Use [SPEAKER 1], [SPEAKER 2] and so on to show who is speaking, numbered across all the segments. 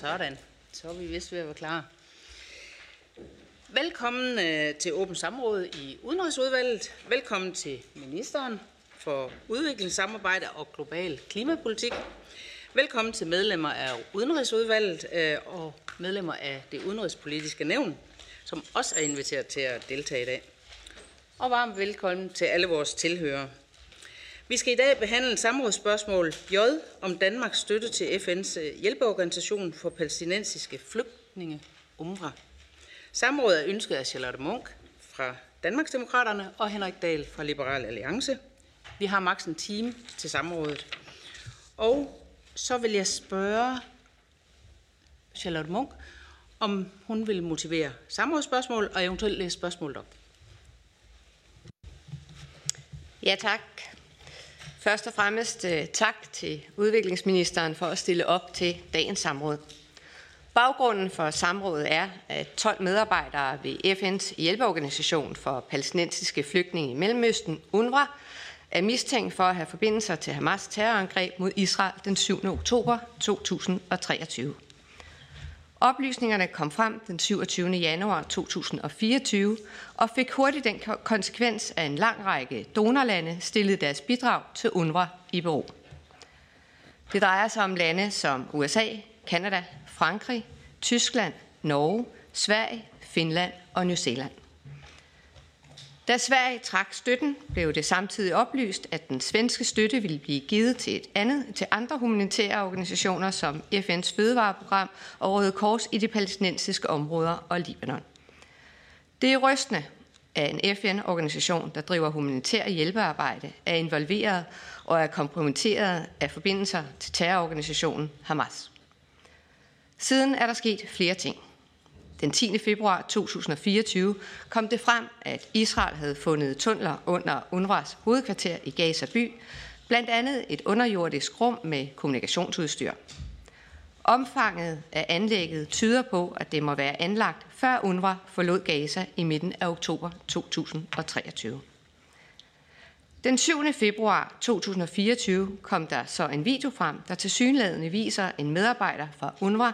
[SPEAKER 1] Sådan, så er vi vist ved at være klar. Velkommen øh, til åbent samråd i Udenrigsudvalget. Velkommen til ministeren for udviklingssamarbejde og global klimapolitik. Velkommen til medlemmer af Udenrigsudvalget øh, og medlemmer af det udenrigspolitiske nævn, som også er inviteret til at deltage i dag. Og varmt velkommen til alle vores tilhørere. Vi skal i dag behandle samrådsspørgsmål J om Danmarks støtte til FN's øh, hjælpeorganisation for palæstinensiske flygtninge, UNRWA. Samrådet er ønsket af Charlotte Munk fra Danmarksdemokraterne og Henrik Dahl fra Liberal Alliance. Vi har maks en time til samrådet. Og så vil jeg spørge Charlotte Munk, om hun vil motivere samrådsspørgsmål og eventuelt læse spørgsmålet op.
[SPEAKER 2] Ja, tak. Først og fremmest øh, tak til udviklingsministeren for at stille op til dagens samråd. Baggrunden for samrådet er, at 12 medarbejdere ved FN's hjælpeorganisation for palæstinensiske flygtninge i Mellemøsten, UNRWA, er mistænkt for at have forbindelser til Hamas terrorangreb mod Israel den 7. oktober 2023. Oplysningerne kom frem den 27. januar 2024 og fik hurtigt den konsekvens, at en lang række donorlande stillede deres bidrag til UNRWA i bero. Det drejer sig om lande som USA, Kanada, Frankrig, Tyskland, Norge, Sverige, Finland og New Zealand. Da Sverige trak støtten, blev det samtidig oplyst, at den svenske støtte ville blive givet til, et andet, til andre humanitære organisationer som FN's fødevareprogram og Røde Kors i de palæstinensiske områder og Libanon. Det er rystende, at en FN-organisation, der driver humanitær hjælpearbejde, er involveret og er kompromitteret af forbindelser til terrororganisationen Hamas. Siden er der sket flere ting. Den 10. februar 2024 kom det frem, at Israel havde fundet tunneler under UNRWA's hovedkvarter i Gaza by, blandt andet et underjordisk rum med kommunikationsudstyr. Omfanget af anlægget tyder på, at det må være anlagt, før UNRWA forlod Gaza i midten af oktober 2023. Den 7. februar 2024 kom der så en video frem, der til synlædende viser en medarbejder fra UNRWA,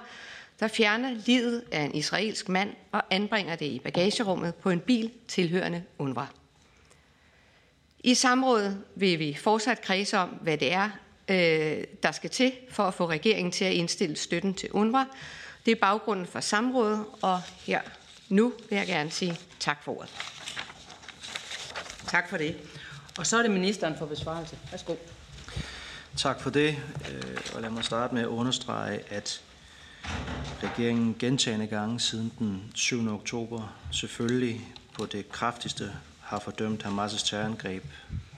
[SPEAKER 2] der fjerner livet af en israelsk mand og anbringer det i bagagerummet på en bil tilhørende UNRWA. I samrådet vil vi fortsat kredse om, hvad det er, øh, der skal til for at få regeringen til at indstille støtten til UNRWA. Det er baggrunden for samrådet, og her nu vil jeg gerne sige tak for ordet.
[SPEAKER 1] Tak for det. Og så er det ministeren for besvarelse. Værsgo.
[SPEAKER 3] Tak for det, øh, og lad mig starte med at understrege, at regeringen gentagende gange siden den 7. oktober selvfølgelig på det kraftigste har fordømt Hamas' terrorangreb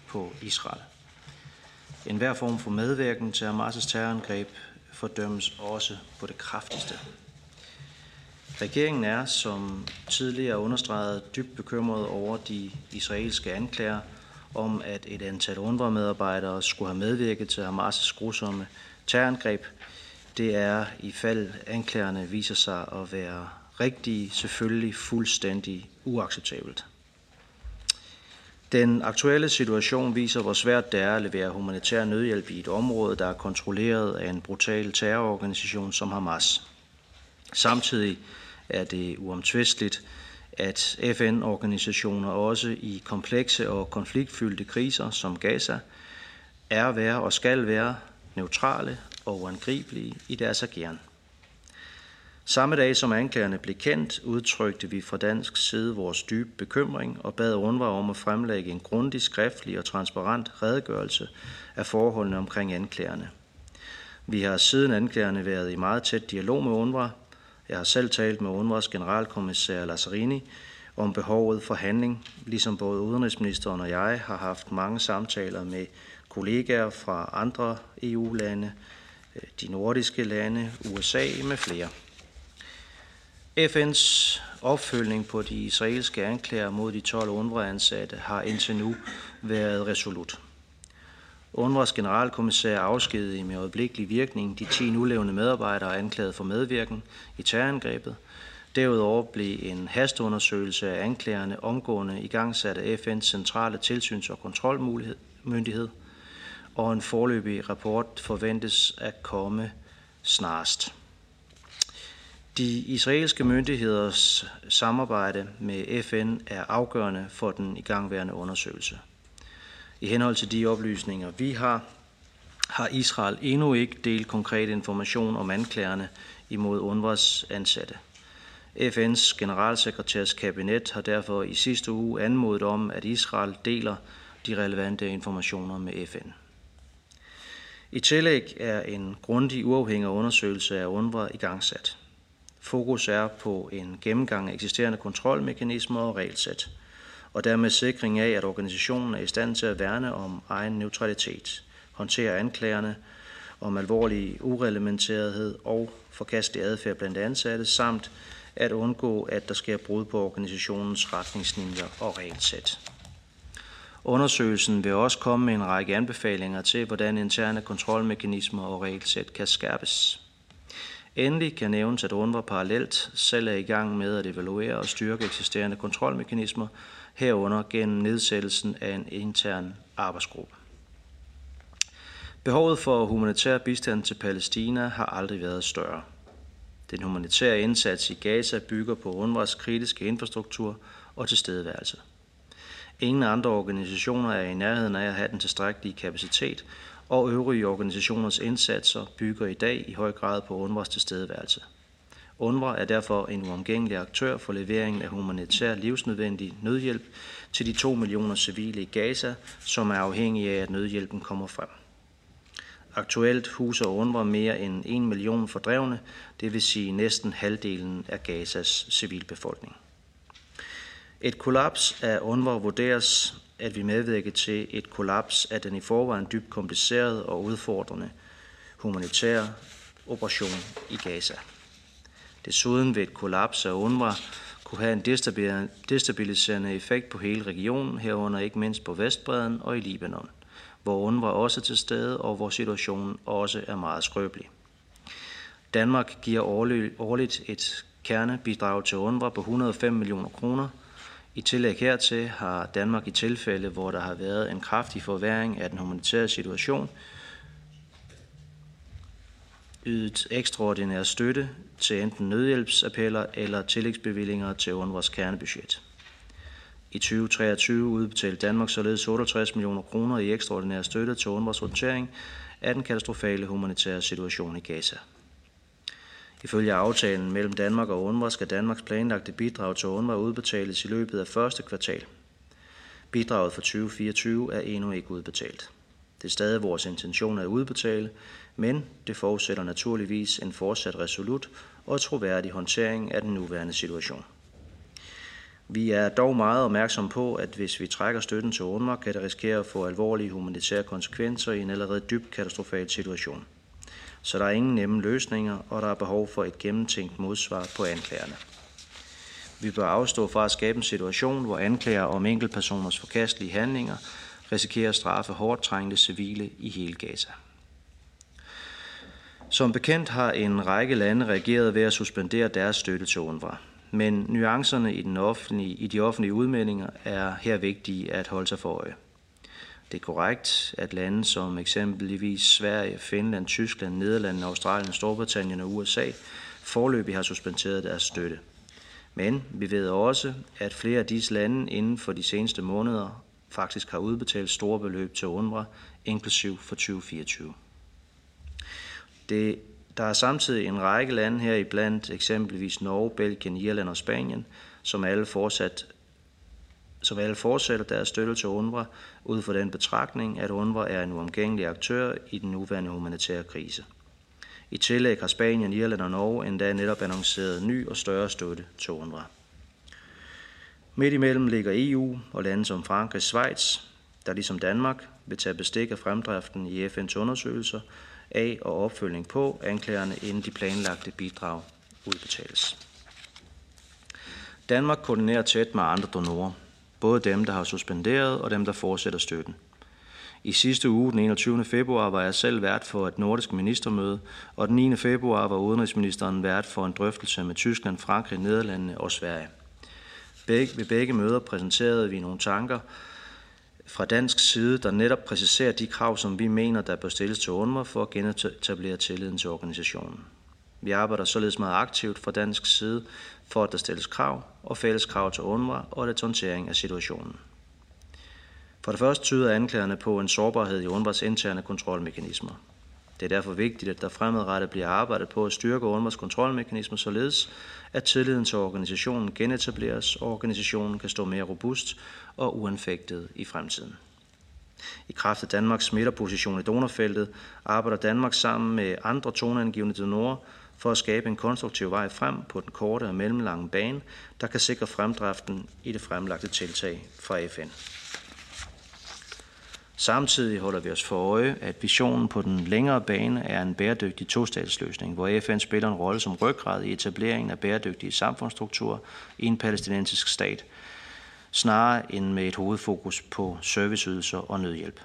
[SPEAKER 3] på Israel. En hver form for medvirken til Hamas' terrorangreb fordømmes også på det kraftigste. Regeringen er, som tidligere understreget, dybt bekymret over de israelske anklager om, at et antal UNRWA-medarbejdere skulle have medvirket til Hamas' grusomme terrorangreb – det er, i fald anklagerne viser sig at være rigtige, selvfølgelig fuldstændig uacceptabelt. Den aktuelle situation viser, hvor svært det er at levere humanitær nødhjælp i et område, der er kontrolleret af en brutal terrororganisation som Hamas. Samtidig er det uomtvisteligt, at FN-organisationer også i komplekse og konfliktfyldte kriser som Gaza er være og skal være neutrale og uangribelige i deres ageren. Samme dag som anklagerne blev kendt, udtrykte vi fra dansk side vores dybe bekymring og bad UNRWA om at fremlægge en grundig, skriftlig og transparent redegørelse af forholdene omkring anklagerne. Vi har siden anklagerne været i meget tæt dialog med UNRWA. Jeg har selv talt med UNRWA's generalkommissær Lazzarini om behovet for handling, ligesom både udenrigsministeren og jeg har haft mange samtaler med kollegaer fra andre EU-lande, Øh, de nordiske lande, USA med flere. FN's opfølgning på de israelske anklager mod de 12 UNRWA-ansatte har indtil nu været resolut. UNRWA's generalkommissær afskedede med øjeblikkelig virkning de 10 nulevende medarbejdere anklaget for medvirken i terrorangrebet. Derudover blev en hasteundersøgelse af anklagerne omgående igangsat af FN's centrale tilsyns- og kontrolmyndighed – og en forløbig rapport forventes at komme snarest. De israelske myndigheders samarbejde med FN er afgørende for den igangværende undersøgelse. I henhold til de oplysninger, vi har, har Israel endnu ikke delt konkret information om anklagerne imod UNRWA's ansatte. FN's generalsekretærs kabinet har derfor i sidste uge anmodet om, at Israel deler de relevante informationer med FN. I tillæg er en grundig uafhængig undersøgelse af UNRWA i gang sat. Fokus er på en gennemgang af eksisterende kontrolmekanismer og regelsæt, og dermed sikring af, at organisationen er i stand til at værne om egen neutralitet, håndtere anklagerne om alvorlig urelementerethed og forkastelig adfærd blandt ansatte, samt at undgå, at der sker brud på organisationens retningslinjer og regelsæt. Undersøgelsen vil også komme med en række anbefalinger til, hvordan interne kontrolmekanismer og regelsæt kan skærpes. Endelig kan nævnes, at UNRWA parallelt selv er i gang med at evaluere og styrke eksisterende kontrolmekanismer, herunder gennem nedsættelsen af en intern arbejdsgruppe. Behovet for humanitær bistand til Palæstina har aldrig været større. Den humanitære indsats i Gaza bygger på UNRWA's kritiske infrastruktur og tilstedeværelse. Ingen andre organisationer er i nærheden af at have den tilstrækkelige kapacitet, og øvrige organisationers indsatser bygger i dag i høj grad på UNRWA's tilstedeværelse. UNRWA er derfor en uomgængelig aktør for leveringen af humanitær livsnødvendig nødhjælp til de 2 millioner civile i Gaza, som er afhængige af, at nødhjælpen kommer frem. Aktuelt huser UNRWA mere end 1 million fordrevne, det vil sige næsten halvdelen af Gazas civilbefolkning. Et kollaps af UNRWA vurderes at vi medvirker til et kollaps af den i forvejen dybt komplicerede og udfordrende humanitære operation i Gaza. Desuden vil et kollaps af UNRWA kunne have en destabiliserende effekt på hele regionen, herunder ikke mindst på Vestbreden og i Libanon, hvor UNRWA også er til stede og hvor situationen også er meget skrøbelig. Danmark giver årligt et kernebidrag til UNRWA på 105 millioner kroner – i tillæg hertil har Danmark i tilfælde, hvor der har været en kraftig forværing af den humanitære situation, ydet ekstraordinær støtte til enten nødhjælpsappeller eller tillægsbevillinger til UNRWA's kernebudget. I 2023 udbetalte Danmark således 68 millioner kroner i ekstraordinær støtte til UNRWA's håndtering af den katastrofale humanitære situation i Gaza. Ifølge aftalen mellem Danmark og UNRWA skal Danmarks planlagte bidrag til UNRWA udbetales i løbet af første kvartal. Bidraget for 2024 er endnu ikke udbetalt. Det er stadig vores intention at udbetale, men det forudsætter naturligvis en fortsat resolut og troværdig håndtering af den nuværende situation. Vi er dog meget opmærksom på, at hvis vi trækker støtten til UNRWA, kan det risikere at få alvorlige humanitære konsekvenser i en allerede dybt katastrofal situation – så der er ingen nemme løsninger, og der er behov for et gennemtænkt modsvar på anklagerne. Vi bør afstå fra at skabe en situation, hvor anklager om enkeltpersoners forkastelige handlinger risikerer at straffe hårdt trængte civile i hele Gaza. Som bekendt har en række lande reageret ved at suspendere deres støtte til UNRWA. Men nuancerne i, den offentlige, i de offentlige udmeldinger er her vigtige at holde sig for øje. Det er korrekt, at lande som eksempelvis Sverige, Finland, Tyskland, Nederlandene, Australien, Storbritannien og USA forløbig har suspenderet deres støtte. Men vi ved også, at flere af disse lande inden for de seneste måneder faktisk har udbetalt store beløb til UNRWA, inklusiv for 2024. Det, der er samtidig en række lande her i blandt eksempelvis Norge, Belgien, Irland og Spanien, som alle fortsat som alle fortsætter deres støtte til UNRWA ud fra den betragtning, at UNRWA er en uomgængelig aktør i den nuværende humanitære krise. I tillæg har Spanien, Irland og Norge endda netop annonceret ny og større støtte til UNRWA. Midt imellem ligger EU og lande som Frankrig og Schweiz, der ligesom Danmark vil tage bestik af fremdriften i FN's undersøgelser af og opfølgning på anklagerne, inden de planlagte bidrag udbetales. Danmark koordinerer tæt med andre donorer, både dem, der har suspenderet og dem, der fortsætter støtten. I sidste uge, den 21. februar, var jeg selv vært for et nordisk ministermøde, og den 9. februar var udenrigsministeren vært for en drøftelse med Tyskland, Frankrig, Nederlandene og Sverige. Beg, ved begge møder præsenterede vi nogle tanker fra dansk side, der netop præciserer de krav, som vi mener, der bør stilles til UNRWA for at genetablere tilliden til organisationen. Vi arbejder således meget aktivt fra dansk side for, at der stilles krav og fælles krav til UNRWA og dets håndtering af situationen. For det første tyder anklagerne på en sårbarhed i UNRWAs interne kontrolmekanismer. Det er derfor vigtigt, at der fremadrettet bliver arbejdet på at styrke UNRWAs kontrolmekanismer således, at tilliden til organisationen genetableres, og organisationen kan stå mere robust og uanfægtet i fremtiden. I kraft af Danmarks midterposition i donorfeltet arbejder Danmark sammen med andre toneangivende donorer for at skabe en konstruktiv vej frem på den korte og mellemlange bane, der kan sikre fremdriften i det fremlagte tiltag fra FN. Samtidig holder vi os for øje, at visionen på den længere bane er en bæredygtig tostatsløsning, hvor FN spiller en rolle som ryggrad i etableringen af bæredygtige samfundsstrukturer i en palæstinensisk stat, snarere end med et hovedfokus på serviceydelser og nødhjælp.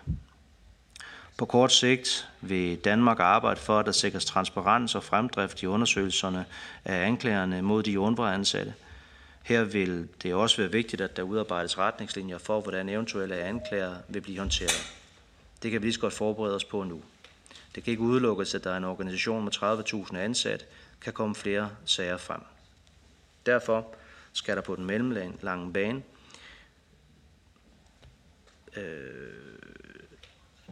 [SPEAKER 3] På kort sigt vil Danmark arbejde for, at der sikres transparens og fremdrift i undersøgelserne af anklagerne mod de UNRWA-ansatte. Her vil det også være vigtigt, at der udarbejdes retningslinjer for, hvordan eventuelle anklager vil blive håndteret. Det kan vi lige så godt forberede os på nu. Det kan ikke udelukkes, at der er en organisation med 30.000 ansat, kan komme flere sager frem. Derfor skal der på den mellemlange bane øh,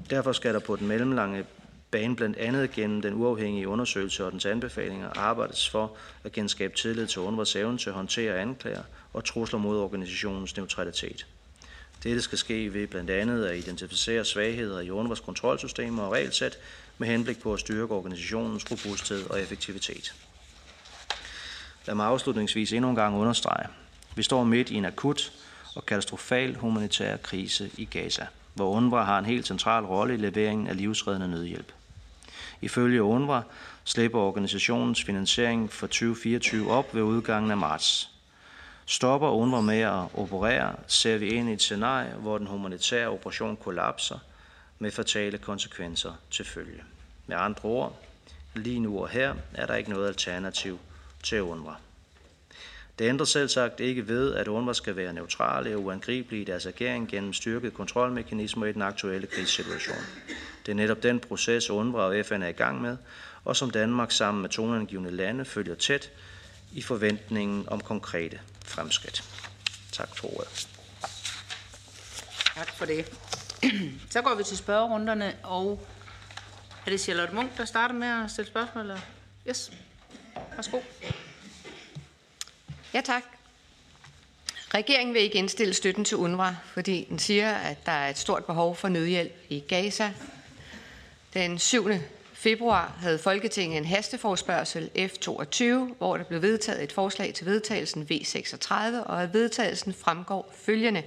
[SPEAKER 3] Derfor skal der på den mellemlange bane blandt andet gennem den uafhængige undersøgelse og dens anbefalinger arbejdes for at genskabe tillid til UNRWA's evne til at håndtere anklager og trusler mod organisationens neutralitet. Dette skal ske ved blandt andet at identificere svagheder i UNRWA's kontrolsystemer og regelsæt med henblik på at styrke organisationens robusthed og effektivitet. Lad mig afslutningsvis endnu en gang understrege. Vi står midt i en akut og katastrofal humanitær krise i Gaza hvor UNRWA har en helt central rolle i leveringen af livsreddende nødhjælp. Ifølge UNRWA slipper organisationens finansiering for 2024 op ved udgangen af marts. Stopper UNRWA med at operere, ser vi ind i et scenarie, hvor den humanitære operation kollapser med fatale konsekvenser til følge. Med andre ord, lige nu og her er der ikke noget alternativ til UNRWA. Det ændrer selv sagt ikke ved, at UNRWA skal være neutrale og uangribelige i deres agering gennem styrket kontrolmekanismer i den aktuelle krigssituation. Det er netop den proces, UNRWA og FN er i gang med, og som Danmark sammen med toneangivende lande følger tæt i forventningen om konkrete fremskridt. Tak for ordet.
[SPEAKER 1] Tak for det. Så går vi til spørgerunderne, og er det Charlotte Munk, der starter med at stille spørgsmål? Eller? Yes, værsgo.
[SPEAKER 2] Ja, tak. Regeringen vil ikke indstille støtten til UNRWA, fordi den siger, at der er et stort behov for nødhjælp i Gaza. Den 7. februar havde Folketinget en hasteforspørgsel F22, hvor der blev vedtaget et forslag til vedtagelsen V36, og at vedtagelsen fremgår følgende.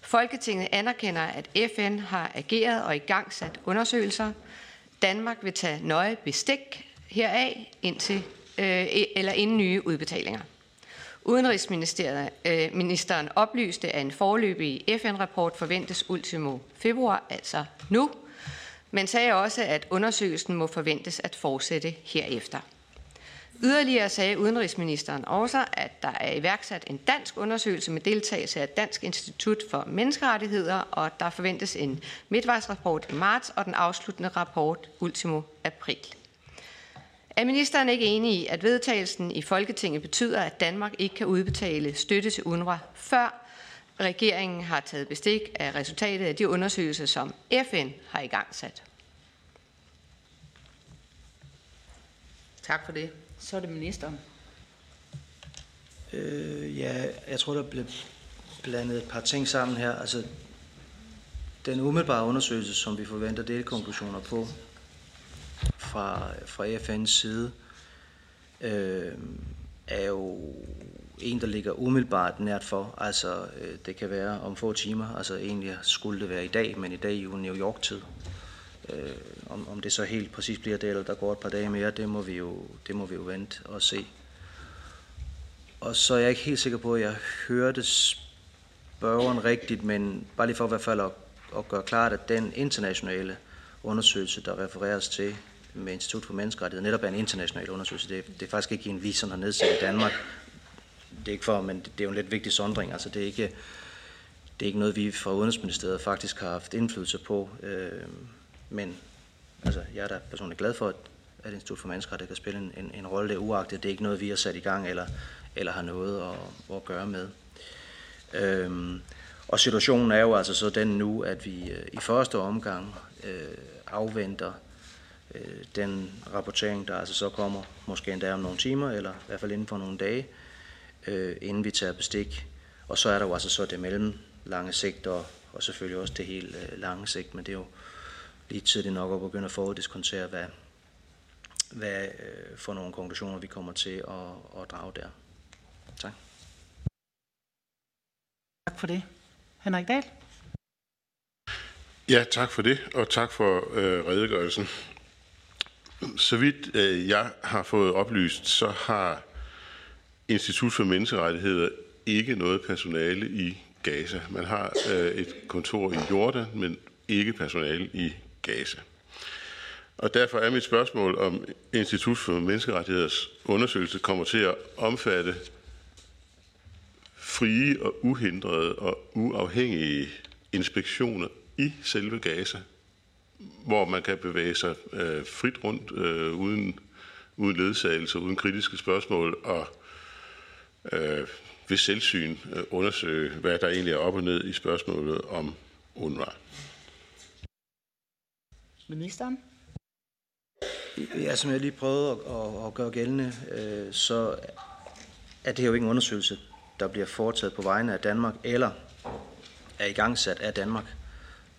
[SPEAKER 2] Folketinget anerkender, at FN har ageret og i gang sat undersøgelser. Danmark vil tage nøje bestik heraf indtil, øh, eller inden nye udbetalinger. Udenrigsministeren øh, oplyste, at en forløbig FN-rapport forventes ultimo februar, altså nu, men sagde også, at undersøgelsen må forventes at fortsætte herefter. Yderligere sagde udenrigsministeren også, at der er iværksat en dansk undersøgelse med deltagelse af Dansk Institut for Menneskerettigheder, og der forventes en midtvejsrapport i marts og den afsluttende rapport ultimo april. Er ministeren ikke enig i, at vedtagelsen i Folketinget betyder, at Danmark ikke kan udbetale støtte til UNRWA, før regeringen har taget bestik af resultatet af de undersøgelser, som FN har i gang sat?
[SPEAKER 1] Tak for det. Så er det ministeren.
[SPEAKER 3] Øh, ja, jeg tror, der blev blandet et par ting sammen her. Altså, den umiddelbare undersøgelse, som vi forventer delkonklusioner på, fra, fra FN's side, øh, er jo en, der ligger umiddelbart nært for. Altså, øh, det kan være om få timer. Altså, egentlig skulle det være i dag, men i dag er jo New York-tid. Øh, om, om det så helt præcis bliver det, eller der går et par dage mere, det må vi jo, det må vi jo vente og se. Og så er jeg ikke helt sikker på, at jeg hørte spørgeren rigtigt, men bare lige for i hvert fald at, at gøre klart, at den internationale undersøgelse, der refereres til med Institut for Menneskerettigheder, netop er en international undersøgelse. Det, det er faktisk ikke en, vi sådan har nedsat i Danmark. Det er ikke for, men det er jo en lidt vigtig sondring. Altså, det er ikke, det er ikke noget, vi fra Udenrigsministeriet faktisk har haft indflydelse på. Øh, men altså, jeg er da personligt glad for, at, at Institut for Menneskerettigheder kan spille en, en, en rolle der uagtet. Det er ikke noget, vi har sat i gang eller, eller har noget at, at gøre med. Øh, og situationen er jo altså så den nu, at vi øh, i første omgang øh, afventer øh, den rapportering, der altså så kommer måske endda om nogle timer, eller i hvert fald inden for nogle dage, øh, inden vi tager bestik. Og så er der jo altså så det mellemlange sigt, og, og selvfølgelig også det helt øh, lange sigt, men det er jo lige tidligt nok at begynde at foruddiskontere, hvad, hvad øh, for nogle konklusioner vi kommer til at, at drage der. Tak.
[SPEAKER 1] Tak for det. Henrik Dahl?
[SPEAKER 4] Ja, tak for det, og tak for øh, redegørelsen. Så vidt øh, jeg har fået oplyst, så har Institut for Menneskerettigheder ikke noget personale i Gaza. Man har øh, et kontor i Jordan, men ikke personale i Gaza. Og derfor er mit spørgsmål, om Institut for Menneskerettigheders undersøgelse kommer til at omfatte frie og uhindrede og uafhængige inspektioner i selve Gaza, hvor man kan bevæge sig øh, frit rundt øh, uden, uden ledsagelse, uden kritiske spørgsmål og øh, ved selvsyn øh, undersøge, hvad der egentlig er op og ned i spørgsmålet om UNRWA.
[SPEAKER 1] Ministeren?
[SPEAKER 3] Ja, som jeg lige prøvede at, at, at gøre gældende, øh, så er det jo ikke en undersøgelse, der bliver foretaget på vegne af Danmark, eller er i gang sat af Danmark.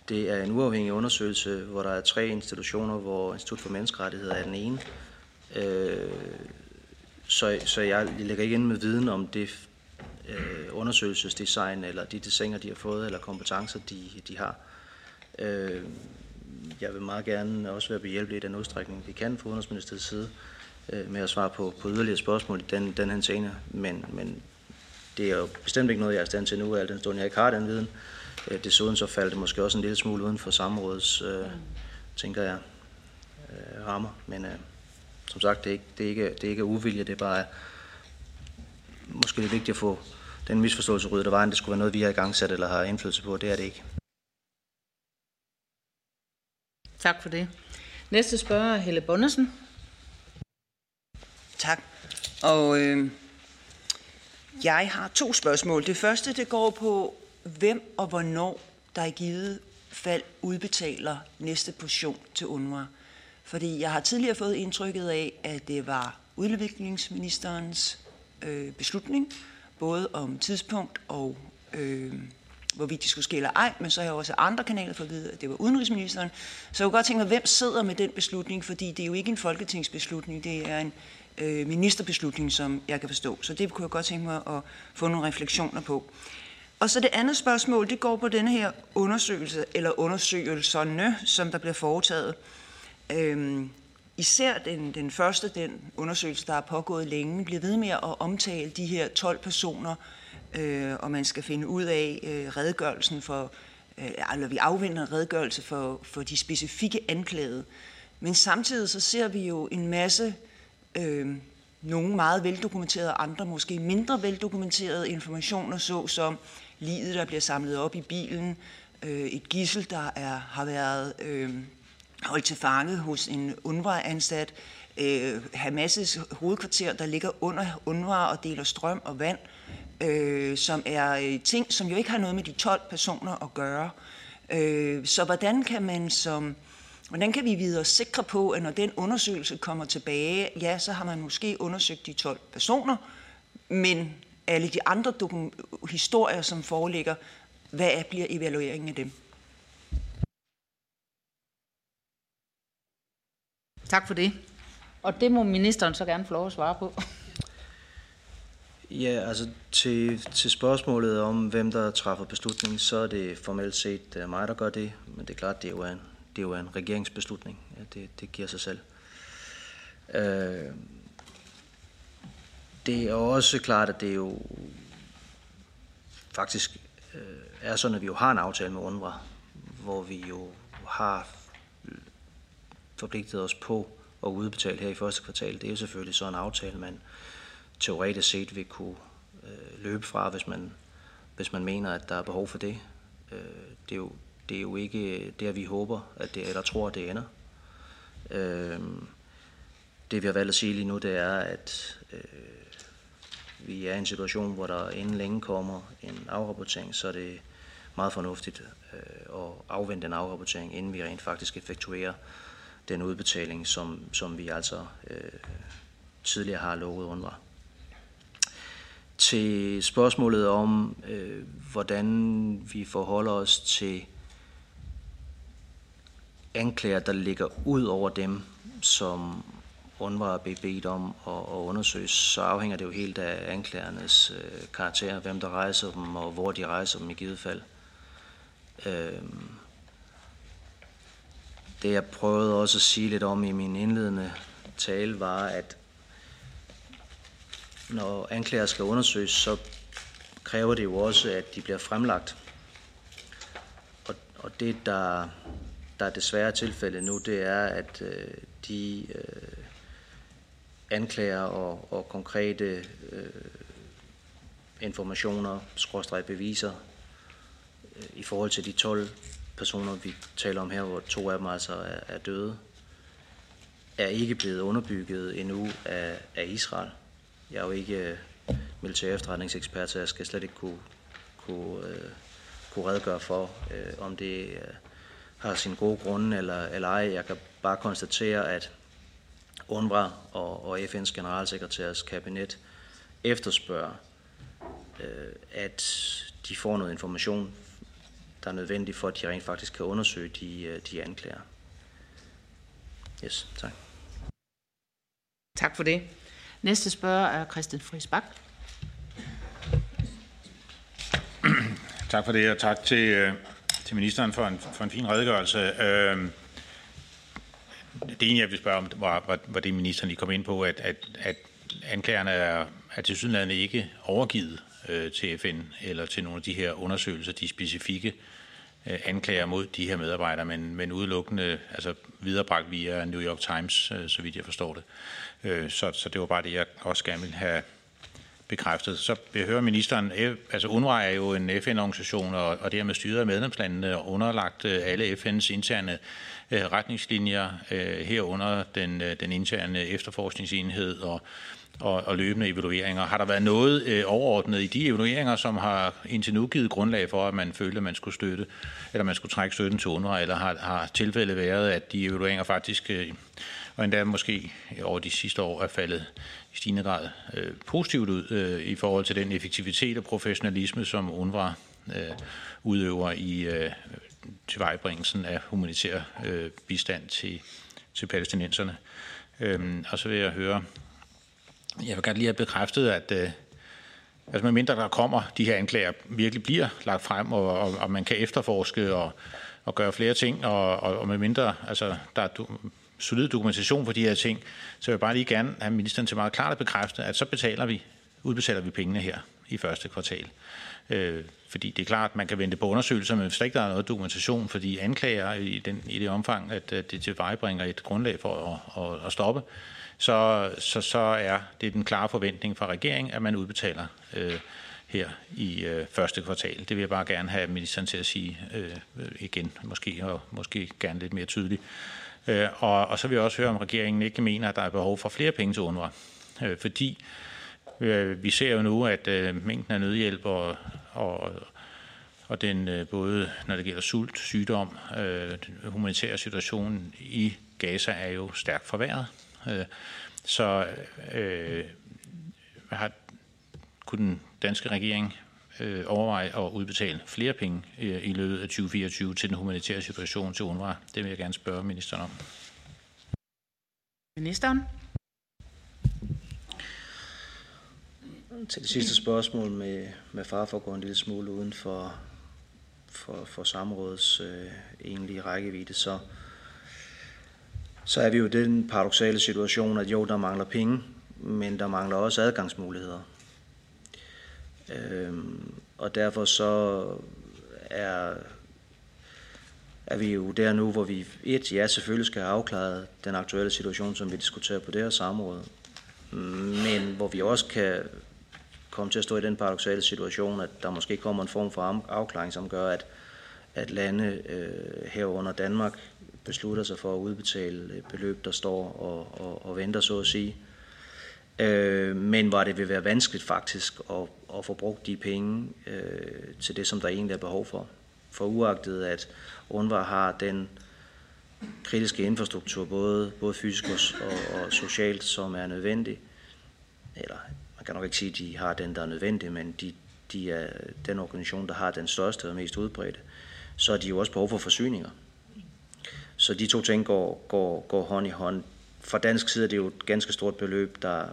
[SPEAKER 3] Det er en uafhængig undersøgelse, hvor der er tre institutioner, hvor Institut for Menneskerettigheder er den ene. Øh, så, så jeg lægger ikke ind med viden om det øh, undersøgelsesdesign, eller de designer, de har fået, eller kompetencer, de, de har. Øh, jeg vil meget gerne også være behjælpelig i den udstrækning, vi kan fra Udenrigsministeriets side, øh, med at svare på, på yderligere spørgsmål i den, den her scene. Men, men det er jo bestemt ikke noget, jeg er i stand til nu, al den stund jeg ikke har den viden. Øh, desuden så faldt det måske også en lille smule uden for samrådets, øh, tænker jeg, øh, rammer. Men øh, som sagt, det er, ikke, det, er ikke, det er ikke uvilje, det er bare måske det vigtigt at få den misforståelse ryddet af vejen. Det skulle være noget, vi har i gang sat eller har indflydelse på. Det er det ikke.
[SPEAKER 1] Tak for det. Næste spørger er Helle Bundesen.
[SPEAKER 5] Tak. Og øh, jeg har to spørgsmål. Det første, det går på, hvem og hvornår der i givet fald udbetaler næste portion til UNRWA. Fordi jeg har tidligere fået indtrykket af, at det var udviklingsministerens øh, beslutning, både om tidspunkt og øh, hvorvidt de skulle skille eller ej, men så har jeg også andre kanaler for at vide, at det var udenrigsministeren. Så jeg kunne godt tænke mig, hvem sidder med den beslutning, fordi det er jo ikke en folketingsbeslutning, det er en øh, ministerbeslutning, som jeg kan forstå. Så det kunne jeg godt tænke mig at få nogle refleksioner på. Og så det andet spørgsmål, det går på denne her undersøgelse, eller undersøgelserne, som der bliver foretaget. Øhm, især den, den første, den undersøgelse, der er pågået længe, bliver ved med at omtale de her 12 personer, øh, og man skal finde ud af øh, redegørelsen for, øh, eller vi afventer en redegørelse for, for de specifikke anklagede. Men samtidig så ser vi jo en masse, øh, nogle meget veldokumenterede, andre måske mindre veldokumenterede informationer, såsom livet, der bliver samlet op i bilen, øh, et gissel, der er, har været øh, holdt til fange hos en UNRWA-ansat, øh, Hamas' hovedkvarter, der ligger under UNRWA og deler strøm og vand, øh, som er øh, ting, som jo ikke har noget med de 12 personer at gøre. Øh, så hvordan kan man som Hvordan kan vi videre sikre på, at når den undersøgelse kommer tilbage, ja, så har man måske undersøgt de 12 personer, men alle de andre historier, som foreligger, hvad bliver evalueringen af dem?
[SPEAKER 1] Tak for det. Og det må ministeren så gerne få lov at svare på.
[SPEAKER 3] Ja, altså til, til spørgsmålet om, hvem der træffer beslutningen, så er det formelt set mig, der gør det. Men det er klart, det er jo en, det er jo en regeringsbeslutning. Ja, det, det giver sig selv. Øh, det er også klart, at det jo faktisk øh, er sådan, at vi jo har en aftale med UNRWA, hvor vi jo har forpligtet os på at udbetale her i første kvartal. Det er jo selvfølgelig så en aftale, man teoretisk set vil kunne øh, løbe fra, hvis man, hvis man mener, at der er behov for det. Øh, det, er jo, det er jo ikke der, vi håber, at det, eller tror, at det ender. Øh, det vi har valgt at sige lige nu, det er, at øh, vi er i en situation, hvor der inden længe kommer en afrapportering, så er det meget fornuftigt øh, at afvente en afrapportering, inden vi rent faktisk effektuerer den udbetaling, som, som vi altså øh, tidligere har lovet UNRWA. Til spørgsmålet om, øh, hvordan vi forholder os til anklager, der ligger ud over dem, som UNRWA er bedt om at, at undersøge, så afhænger det jo helt af anklagernes øh, karakter, hvem der rejser dem, og hvor de rejser dem i givet fald. Øh, det jeg prøvede også at sige lidt om i min indledende tale, var, at når anklager skal undersøges, så kræver det jo også, at de bliver fremlagt. Og, og det, der, der er desværre tilfældet nu, det er, at øh, de øh, anklager og, og konkrete øh, informationer, skråstrej beviser, øh, i forhold til de 12 personer, vi taler om her, hvor to af dem altså er, er døde, er ikke blevet underbygget endnu af, af Israel. Jeg er jo ikke øh, militær efterretningsekspert, så jeg skal slet ikke kunne, kunne, øh, kunne redegøre for, øh, om det øh, har sin gode grunde eller, eller ej. Jeg kan bare konstatere, at UNRWA og, og FN's generalsekretærs kabinet efterspørger, øh, at de får noget information, der er nødvendig for, at de rent faktisk kan undersøge de, øh, de anklager. Yes, tak.
[SPEAKER 1] Tak for det. Næste spørger er Christian Friis Bak.
[SPEAKER 6] Tak for det, og tak til, øh, til ministeren for en, for en fin redegørelse. Øh, det ene, jeg vil spørge om, var, var, var det, ministeren lige kom ind på, at, at, at anklagerne er, er til synligheden ikke overgivet øh, til FN eller til nogle af de her undersøgelser, de specifikke øh, anklager mod de her medarbejdere, men, men udelukkende altså viderebragt via New York Times, øh, så vidt jeg forstår det. Øh, så, så det var bare det, jeg også gerne ville have bekræftet. Så jeg hører ministeren, altså UNRWA er jo en FN-organisation, og, og det styret af medlemslandene underlagt øh, alle FN's interne øh, retningslinjer, øh, herunder den, den interne efterforskningsenhed og, og, og løbende evalueringer. Har der været noget øh, overordnet i de evalueringer, som har indtil nu givet grundlag for, at man følte, at man skulle støtte, eller man skulle trække støtten til UNRWA, eller har, har tilfældet været, at de evalueringer faktisk øh, og endda måske over de sidste år er faldet i stigende grad øh, positivt ud øh, i forhold til den effektivitet og professionalisme, som UNRWA øh, udøver i øh, tilvejebringelsen af humanitær øh, bistand til, til palæstinenserne. Øh, og så vil jeg høre, jeg vil gerne lige have bekræftet, at øh, altså med mindre der kommer de her anklager, virkelig bliver lagt frem, og, og, og man kan efterforske og, og gøre flere ting, og, og, og med mindre altså, der er solid dokumentation for de her ting, så vil jeg bare lige gerne have ministeren til meget klart at bekræfte, at så betaler vi, udbetaler vi pengene her i første kvartal. Øh, fordi det er klart, at man kan vente på undersøgelser, men hvis der ikke er noget dokumentation for de anklager i, den, i det omfang, at, at det tilvejebringer et grundlag for at, at, at stoppe, så, så, så er det den klare forventning fra regeringen, at man udbetaler øh, her i øh, første kvartal. Det vil jeg bare gerne have ministeren til at sige øh, igen, måske, og måske gerne lidt mere tydeligt. Øh, og, og så vil jeg også høre, om regeringen ikke mener, at der er behov for flere penge til UNRWA. Øh, fordi øh, vi ser jo nu, at øh, mængden af nødhjælp og, og, og den både når det gælder sult, sygdom, den humanitære situation i Gaza er jo stærkt forværret. Så øh, har, kunne den danske regering øh, overveje at udbetale flere penge øh, i løbet af 2024 til den humanitære situation til UNRWA? Det vil jeg gerne spørge ministeren om.
[SPEAKER 1] Ministeren?
[SPEAKER 3] Til det sidste spørgsmål med, med far for at gå en lille smule uden for, for, for samrådets øh, egentlige rækkevidde, så, så er vi jo i den paradoxale situation, at jo, der mangler penge, men der mangler også adgangsmuligheder. Øhm, og derfor så er, er vi jo der nu, hvor vi et, ja selvfølgelig skal have afklaret den aktuelle situation, som vi diskuterer på det her samråd, men hvor vi også kan komme til at stå i den paradoxale situation, at der måske kommer en form for afklaring, som gør, at, at lande øh, herunder Danmark beslutter sig for at udbetale øh, beløb, der står og, og, og venter, så at sige. Øh, men hvor det vil være vanskeligt faktisk at, at få brugt de penge øh, til det, som der egentlig er behov for. For uagtet at UNRWA har den kritiske infrastruktur, både, både fysisk og, og, og socialt, som er nødvendig, eller man kan nok ikke sige, at de har den, der er nødvendig, men de, de er den organisation, der har den største og mest udbredte, så er de jo også behov for forsyninger. Så de to ting går, går, går hånd i hånd. Fra dansk side er det jo et ganske stort beløb, der,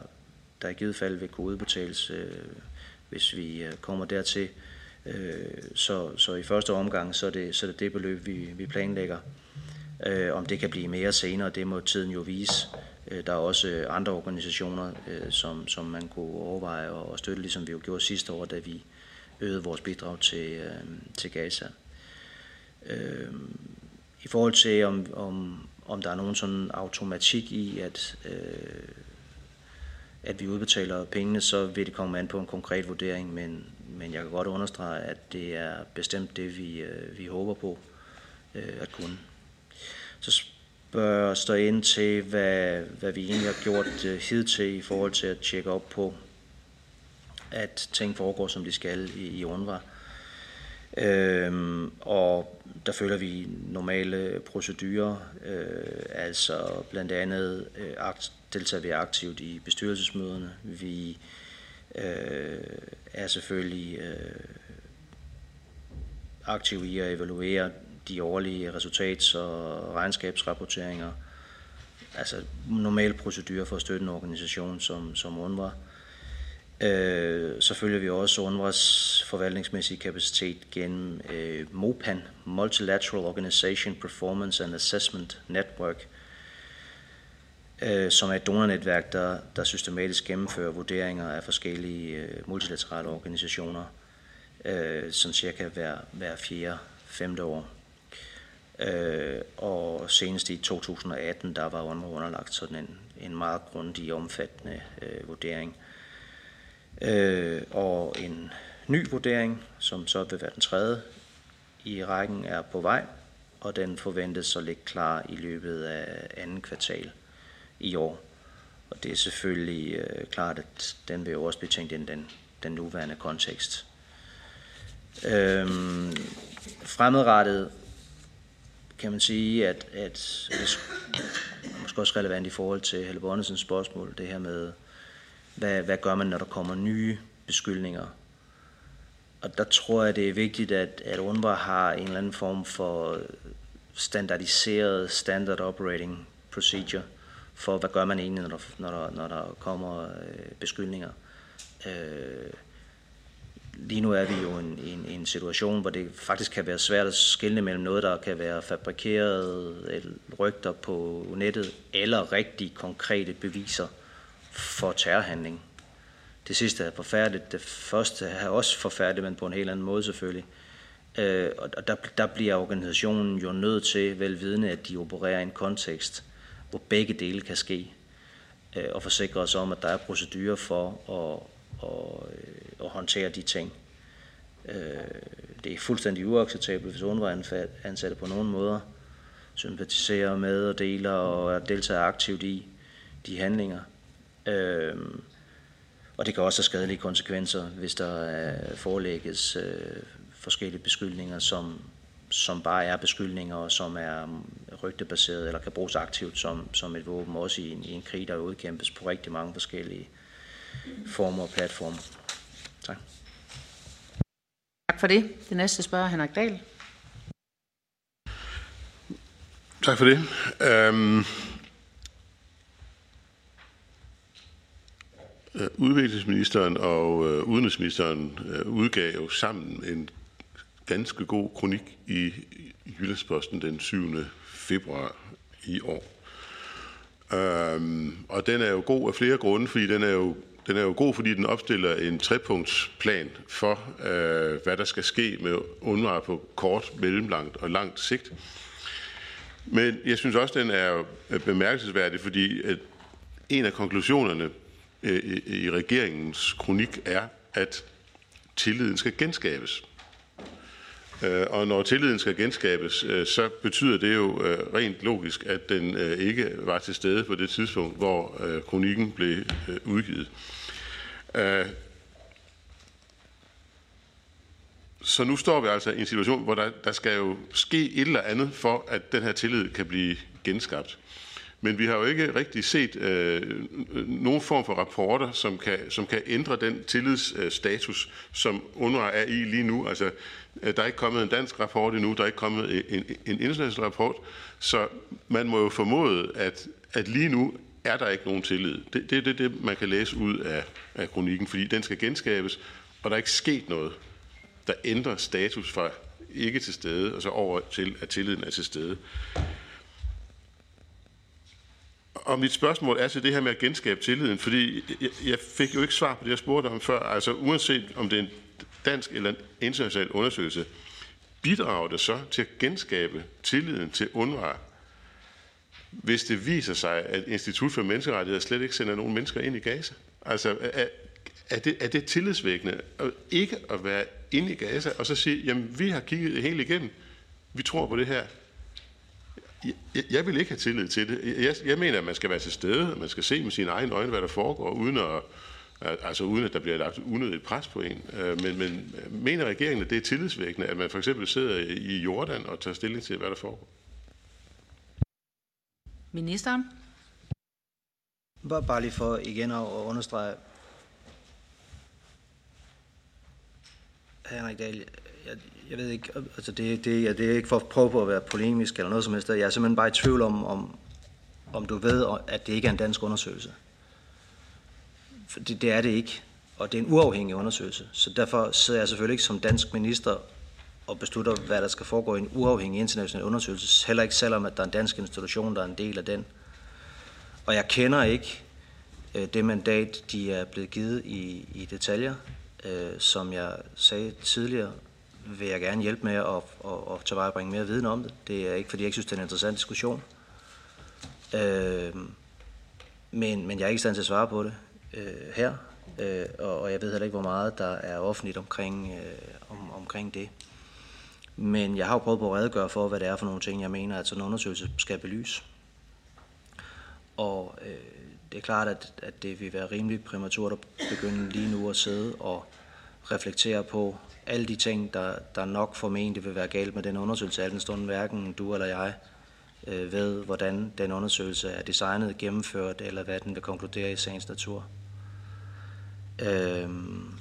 [SPEAKER 3] der i givet fald vil kunne udbetales, øh, hvis vi øh, kommer dertil. Øh, så, så i første omgang, så er det så er det, det beløb, vi, vi planlægger. Øh, om det kan blive mere senere, det må tiden jo vise. Øh, der er også andre organisationer, øh, som, som man kunne overveje at støtte, ligesom vi jo gjorde sidste år, da vi øgede vores bidrag til, øh, til Gaza. Øh, I forhold til, om, om, om der er nogen sådan automatik i, at, øh, at vi udbetaler pengene, så vil det komme an på en konkret vurdering, men, men jeg kan godt understrege, at det er bestemt det, vi, øh, vi håber på øh, at kunne. Så spørges stå ind til, hvad, hvad vi egentlig har gjort øh, hidtil i forhold til at tjekke op på, at ting foregår, som de skal i, i UNRWA. Øhm, og der følger vi normale procedurer, øh, altså blandt andet øh, akt, deltager vi aktivt i bestyrelsesmøderne. Vi øh, er selvfølgelig øh, aktive i at evaluere de årlige resultats- og regnskabsrapporteringer, altså normal procedur for at støtte en organisation som, som UNRWA. Øh, så følger vi også UNRWA's forvaltningsmæssige kapacitet gennem øh, MOPAN, Multilateral Organization Performance and Assessment Network, øh, som er et donornetværk, der, der systematisk gennemfører vurderinger af forskellige øh, multilaterale organisationer, øh, sådan cirka hver, hver fjerde, femte år. Øh, og senest i 2018, der var UNRWA underlagt sådan en, en meget grundig, omfattende øh, vurdering. Øh, og en ny vurdering, som så vil være den tredje i rækken, er på vej, og den forventes at ligge klar i løbet af anden kvartal i år. Og det er selvfølgelig øh, klart, at den vil jo også blive tænkt ind i den, den nuværende kontekst. Øhm, fremadrettet kan man sige, at, at det er måske også relevant i forhold til Helle Bonnesens spørgsmål, det her med, hvad, hvad gør man, når der kommer nye beskyldninger? Og der tror jeg, det er vigtigt, at, at UNRWA har en eller anden form for standardiseret standard operating procedure for, hvad gør man egentlig, når der, når der, når der kommer øh, beskyldninger. Øh, lige nu er vi jo i en, en, en situation, hvor det faktisk kan være svært at skille mellem noget, der kan være fabrikeret eller rygter på nettet, eller rigtig konkrete beviser for terrorhandling. Det sidste er forfærdeligt, det første er også forfærdeligt, men på en helt anden måde selvfølgelig. Øh, og der, der bliver organisationen jo nødt til, velvidende, at de opererer i en kontekst, hvor begge dele kan ske, øh, og forsikre os om, at der er procedurer for at, at, øh, at håndtere de ting. Øh, det er fuldstændig uacceptabelt, hvis UNRWA-ansatte på nogen måder sympatiserer med og deler og deltager aktivt i de handlinger. Øh, og det kan også have skadelige konsekvenser, hvis der øh, forelægges øh, forskellige beskyldninger, som, som bare er beskyldninger, og som er rygtebaseret eller kan bruges aktivt som, som et våben, også i en, i en krig, der udkæmpes på rigtig mange forskellige former og platforme. Tak.
[SPEAKER 1] Tak for det. Det næste spørger Henrik Dahl.
[SPEAKER 4] Tak for det. Um, udviklingsministeren og uh, udenrigsministeren uh, udgav jo sammen en ganske god kronik i Jyllandsposten den 7. februar i år. Øhm, og den er jo god af flere grunde, fordi den er jo den er jo god, fordi den opstiller en trepunktsplan for, øh, hvad der skal ske med UNRWA på kort, mellemlangt og langt sigt. Men jeg synes også, den er bemærkelsesværdig, fordi at en af konklusionerne øh, i regeringens kronik er, at tilliden skal genskabes. Øh, og når tilliden skal genskabes, øh, så betyder det jo øh, rent logisk, at den øh, ikke var til stede på det tidspunkt, hvor kronikken blev udgivet. Så nu står vi altså i en situation, hvor der, der skal jo ske et eller andet for, at den her tillid kan blive genskabt. Men vi har jo ikke rigtig set øh, nogen form for rapporter, som kan, som kan ændre den tillidsstatus, som UNRWA er i lige nu. Altså, øh, der er ikke kommet en dansk rapport endnu, der er ikke kommet en, en, en international rapport, så man må jo formode, at, at lige nu er der ikke nogen tillid. Det er det, det, det, man kan læse ud af, af kronikken, fordi den skal genskabes, og der er ikke sket noget, der ændrer status fra ikke til stede, og så over til, at tilliden er til stede. Og mit spørgsmål er til det her med at genskabe tilliden, fordi jeg, jeg fik jo ikke svar på det, jeg spurgte om før. Altså uanset om det er en dansk eller en international undersøgelse, bidrager det så til at genskabe tilliden til UNRWA, hvis det viser sig, at Institut for Menneskerettigheder slet ikke sender nogen mennesker ind i Gaza? Altså, er, er, det, er det tillidsvækkende at ikke at være inde i Gaza, og så sige, jamen, vi har kigget det hele igennem, vi tror på det her, jeg, jeg vil ikke have tillid til det. Jeg, jeg mener, at man skal være til stede, og man skal se med sine egne øjne, hvad der foregår, uden at, altså uden at der bliver lagt unødigt pres på en. Øh, men, men mener regeringen, at det er tillidsvækkende, at man for eksempel sidder i Jordan og tager stilling til, hvad der foregår?
[SPEAKER 1] Ministeren?
[SPEAKER 3] Bare, bare lige for igen at understrege, Henrik Dahl, jeg, jeg ved ikke, altså det, det, ja, det er ikke for at prøve på at være polemisk eller noget som helst. Jeg er simpelthen bare i tvivl om, om, om du ved, at det ikke er en dansk undersøgelse. For det, det er det ikke, og det er en uafhængig undersøgelse. Så derfor sidder jeg selvfølgelig ikke som dansk minister og beslutter, hvad der skal foregå i en uafhængig international undersøgelse. Heller ikke selvom, at der er en dansk institution, der er en del af den. Og jeg kender ikke øh, det mandat, de er blevet givet i, i detaljer. Øh, som jeg sagde tidligere, vil jeg gerne hjælpe med at, at, at tilvejebringe mere viden om det. Det er ikke, fordi jeg ikke synes, det er en interessant diskussion. Øh, men, men jeg er ikke i stand til at svare på det øh, her, øh, og, og jeg ved heller ikke, hvor meget der er offentligt omkring, øh, om, omkring det. Men jeg har jo prøvet på at redegøre for, hvad det er for nogle ting, jeg mener, at sådan en undersøgelse skal belyse. Og øh, det er klart, at, at det vil være rimelig præmaturt at begynde lige nu at sidde og reflektere på alle de ting, der, der nok formentlig vil være galt med den undersøgelse, al den stund hverken du eller jeg øh, ved, hvordan den undersøgelse er designet, gennemført, eller hvad den vil konkludere i sagens natur. Øhm,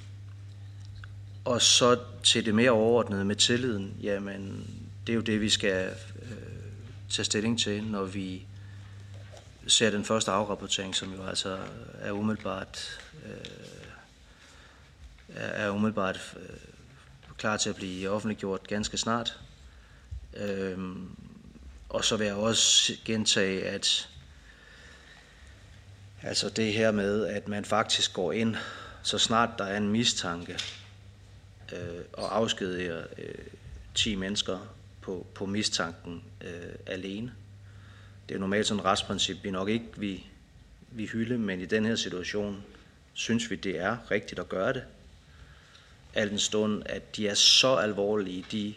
[SPEAKER 3] og så til det mere overordnede med tilliden, jamen det er jo det, vi skal øh, tage stilling til, når vi ser den første afrapportering, som jo altså er umiddelbart øh, er umiddelbart øh, klar til at blive offentliggjort ganske snart. Øhm, og så vil jeg også gentage, at altså det her med, at man faktisk går ind, så snart der er en mistanke, øh, og afskediger øh, 10 mennesker på, på mistanken øh, alene. Det er normalt sådan et retsprincip, vi nok ikke vi, vi hylde, men i den her situation synes vi, det er rigtigt at gøre det al den stund, at de er så alvorlige, de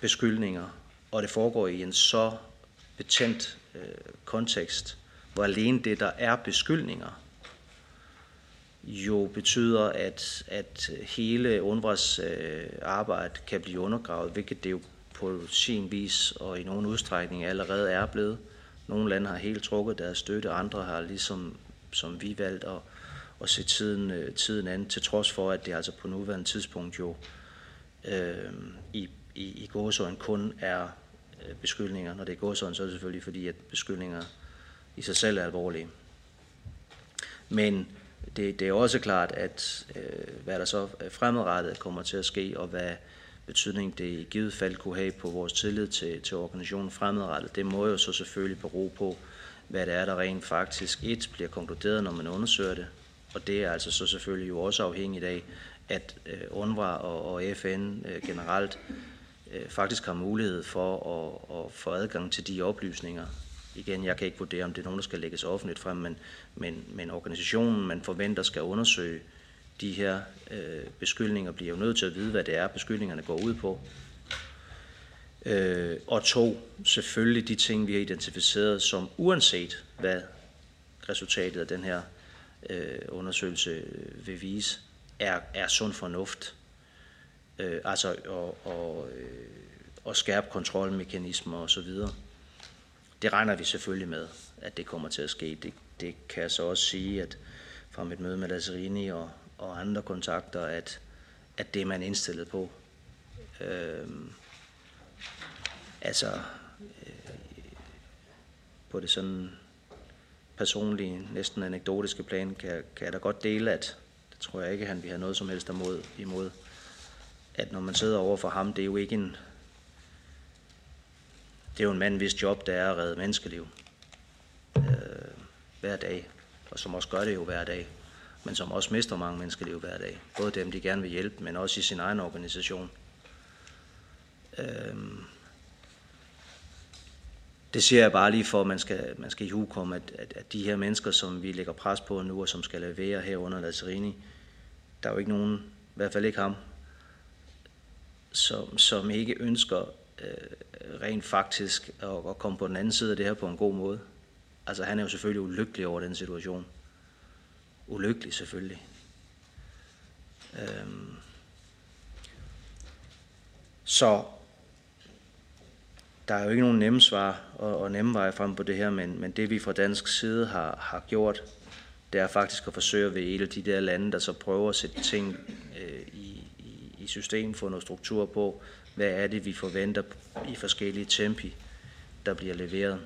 [SPEAKER 3] beskyldninger, og det foregår i en så betændt øh, kontekst, hvor alene det, der er beskyldninger, jo betyder, at, at hele UNRWA's øh, arbejde kan blive undergravet, hvilket det jo på sin vis og i nogen udstrækning allerede er blevet. Nogle lande har helt trukket deres støtte, andre har ligesom som vi valgt at, at se tiden, øh, tiden an, til trods for, at det altså på nuværende tidspunkt jo øh, i, i, i gåsøjne kun er øh, beskyldninger. Når det er gåsøjne, så er det selvfølgelig fordi, at beskyldninger i sig selv er alvorlige. Men det, det er også klart, at øh, hvad der så øh, fremadrettet kommer til at ske, og hvad betydning det i givet fald kunne have på vores tillid til, til organisationen fremadrettet, det må jo så selvfølgelig bero på, hvad det er, der rent faktisk et bliver konkluderet, når man undersøger det, og det er altså så selvfølgelig jo også afhængigt af, at øh, UNRWA og, og FN øh, generelt øh, faktisk har mulighed for at, at få adgang til de oplysninger. Igen, jeg kan ikke vurdere, om det er nogen, der skal lægges offentligt frem, men, men, men organisationen, man forventer, skal undersøge de her øh, beskyldninger bliver jo nødt til at vide, hvad det er, beskyldningerne går ud på. Øh, og to, selvfølgelig de ting, vi har identificeret, som uanset hvad resultatet af den her øh, undersøgelse vil vise, er, er sund fornuft. Øh, altså og, og, øh, og skærpe kontrolmekanismer osv. Det regner vi selvfølgelig med, at det kommer til at ske. Det, det kan jeg så også sige, at fra mit møde med Lazzarini og, og andre kontakter, at, at det er man indstillet på. Øh, altså, øh, på det sådan personlige, næsten anekdotiske plan, kan, kan jeg da godt dele, at det tror jeg ikke, han vil have noget som helst imod, imod at når man sidder over for ham, det er jo ikke en, det er jo en mand, hvis job det er at redde menneskeliv øh, hver dag, og som også gør det jo hver dag, men som også mister mange menneskeliv hver dag. Både dem, de gerne vil hjælpe, men også i sin egen organisation. Øh, det siger jeg bare lige for, at man skal, man skal i om, at, at, at de her mennesker, som vi lægger pres på nu, og som skal levere her under Lazzarini, der er jo ikke nogen, i hvert fald ikke ham, som, som ikke ønsker øh, rent faktisk at, at komme på den anden side af det her på en god måde. Altså han er jo selvfølgelig ulykkelig over den situation. Ulykkelig selvfølgelig. Øhm. Så der er jo ikke nogen nemme svar og, og nemme veje frem på det her, men, men det vi fra dansk side har, har gjort, det er faktisk at forsøge at være et af de der lande, der så prøver at sætte ting øh, i, i, i system, få noget struktur på, hvad er det, vi forventer i forskellige tempi, der bliver leveret.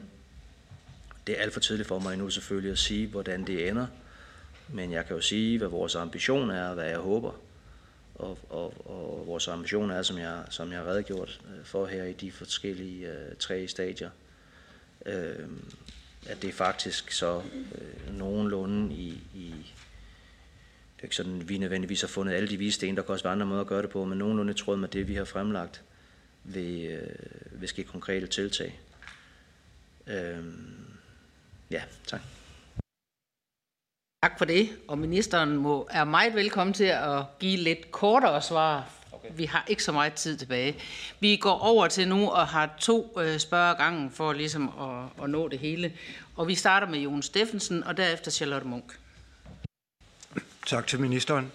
[SPEAKER 3] Det er alt for tidligt for mig nu selvfølgelig at sige, hvordan det ender, men jeg kan jo sige, hvad vores ambition er, og hvad jeg håber. Og, og, og vores ambition er, som jeg, som jeg har redegjort øh, for her i de forskellige øh, tre stadier, øh, at det faktisk så øh, nogenlunde i, i det er ikke sådan, at vi nødvendigvis har fundet alle de vise sten, der kan også være andre måder at gøre det på, men nogenlunde tråd med det, vi har fremlagt, vil, øh, vil ske konkrete tiltag. Øh, ja, tak.
[SPEAKER 1] Tak for det, og ministeren må, er meget velkommen til at give lidt kortere svar. Okay. Vi har ikke så meget tid tilbage. Vi går over til nu og har to øh, spørger gangen for ligesom at, at nå det hele. Og vi starter med Jon Steffensen og derefter Charlotte Munk.
[SPEAKER 7] Tak til ministeren.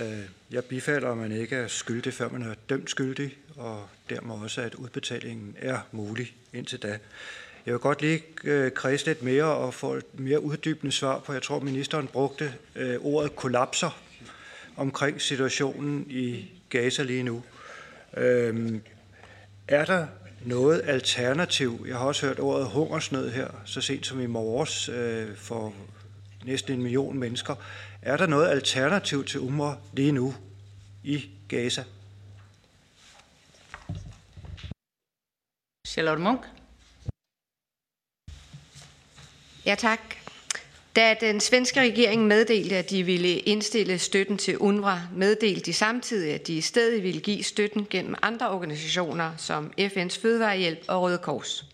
[SPEAKER 7] Øh, jeg bifalder, at man ikke er skyldig, før man er dømt skyldig, og dermed også, at udbetalingen er mulig indtil da. Jeg vil godt lige øh, kredse lidt mere og få et mere uddybende svar på, jeg tror, ministeren brugte øh, ordet kollapser omkring situationen i Gaza lige nu. Øhm, er der noget alternativ? Jeg har også hørt ordet hungersnød her, så sent som i morges øh, for næsten en million mennesker. Er der noget alternativ til UMRA lige nu i Gaza?
[SPEAKER 1] Charlotte Munk.
[SPEAKER 2] Ja, tak. Da den svenske regering meddelte, at de ville indstille støtten til UNRWA, meddelte de samtidig, at de i stedet ville give støtten gennem andre organisationer som FN's Fødevarehjælp og Røde Kors.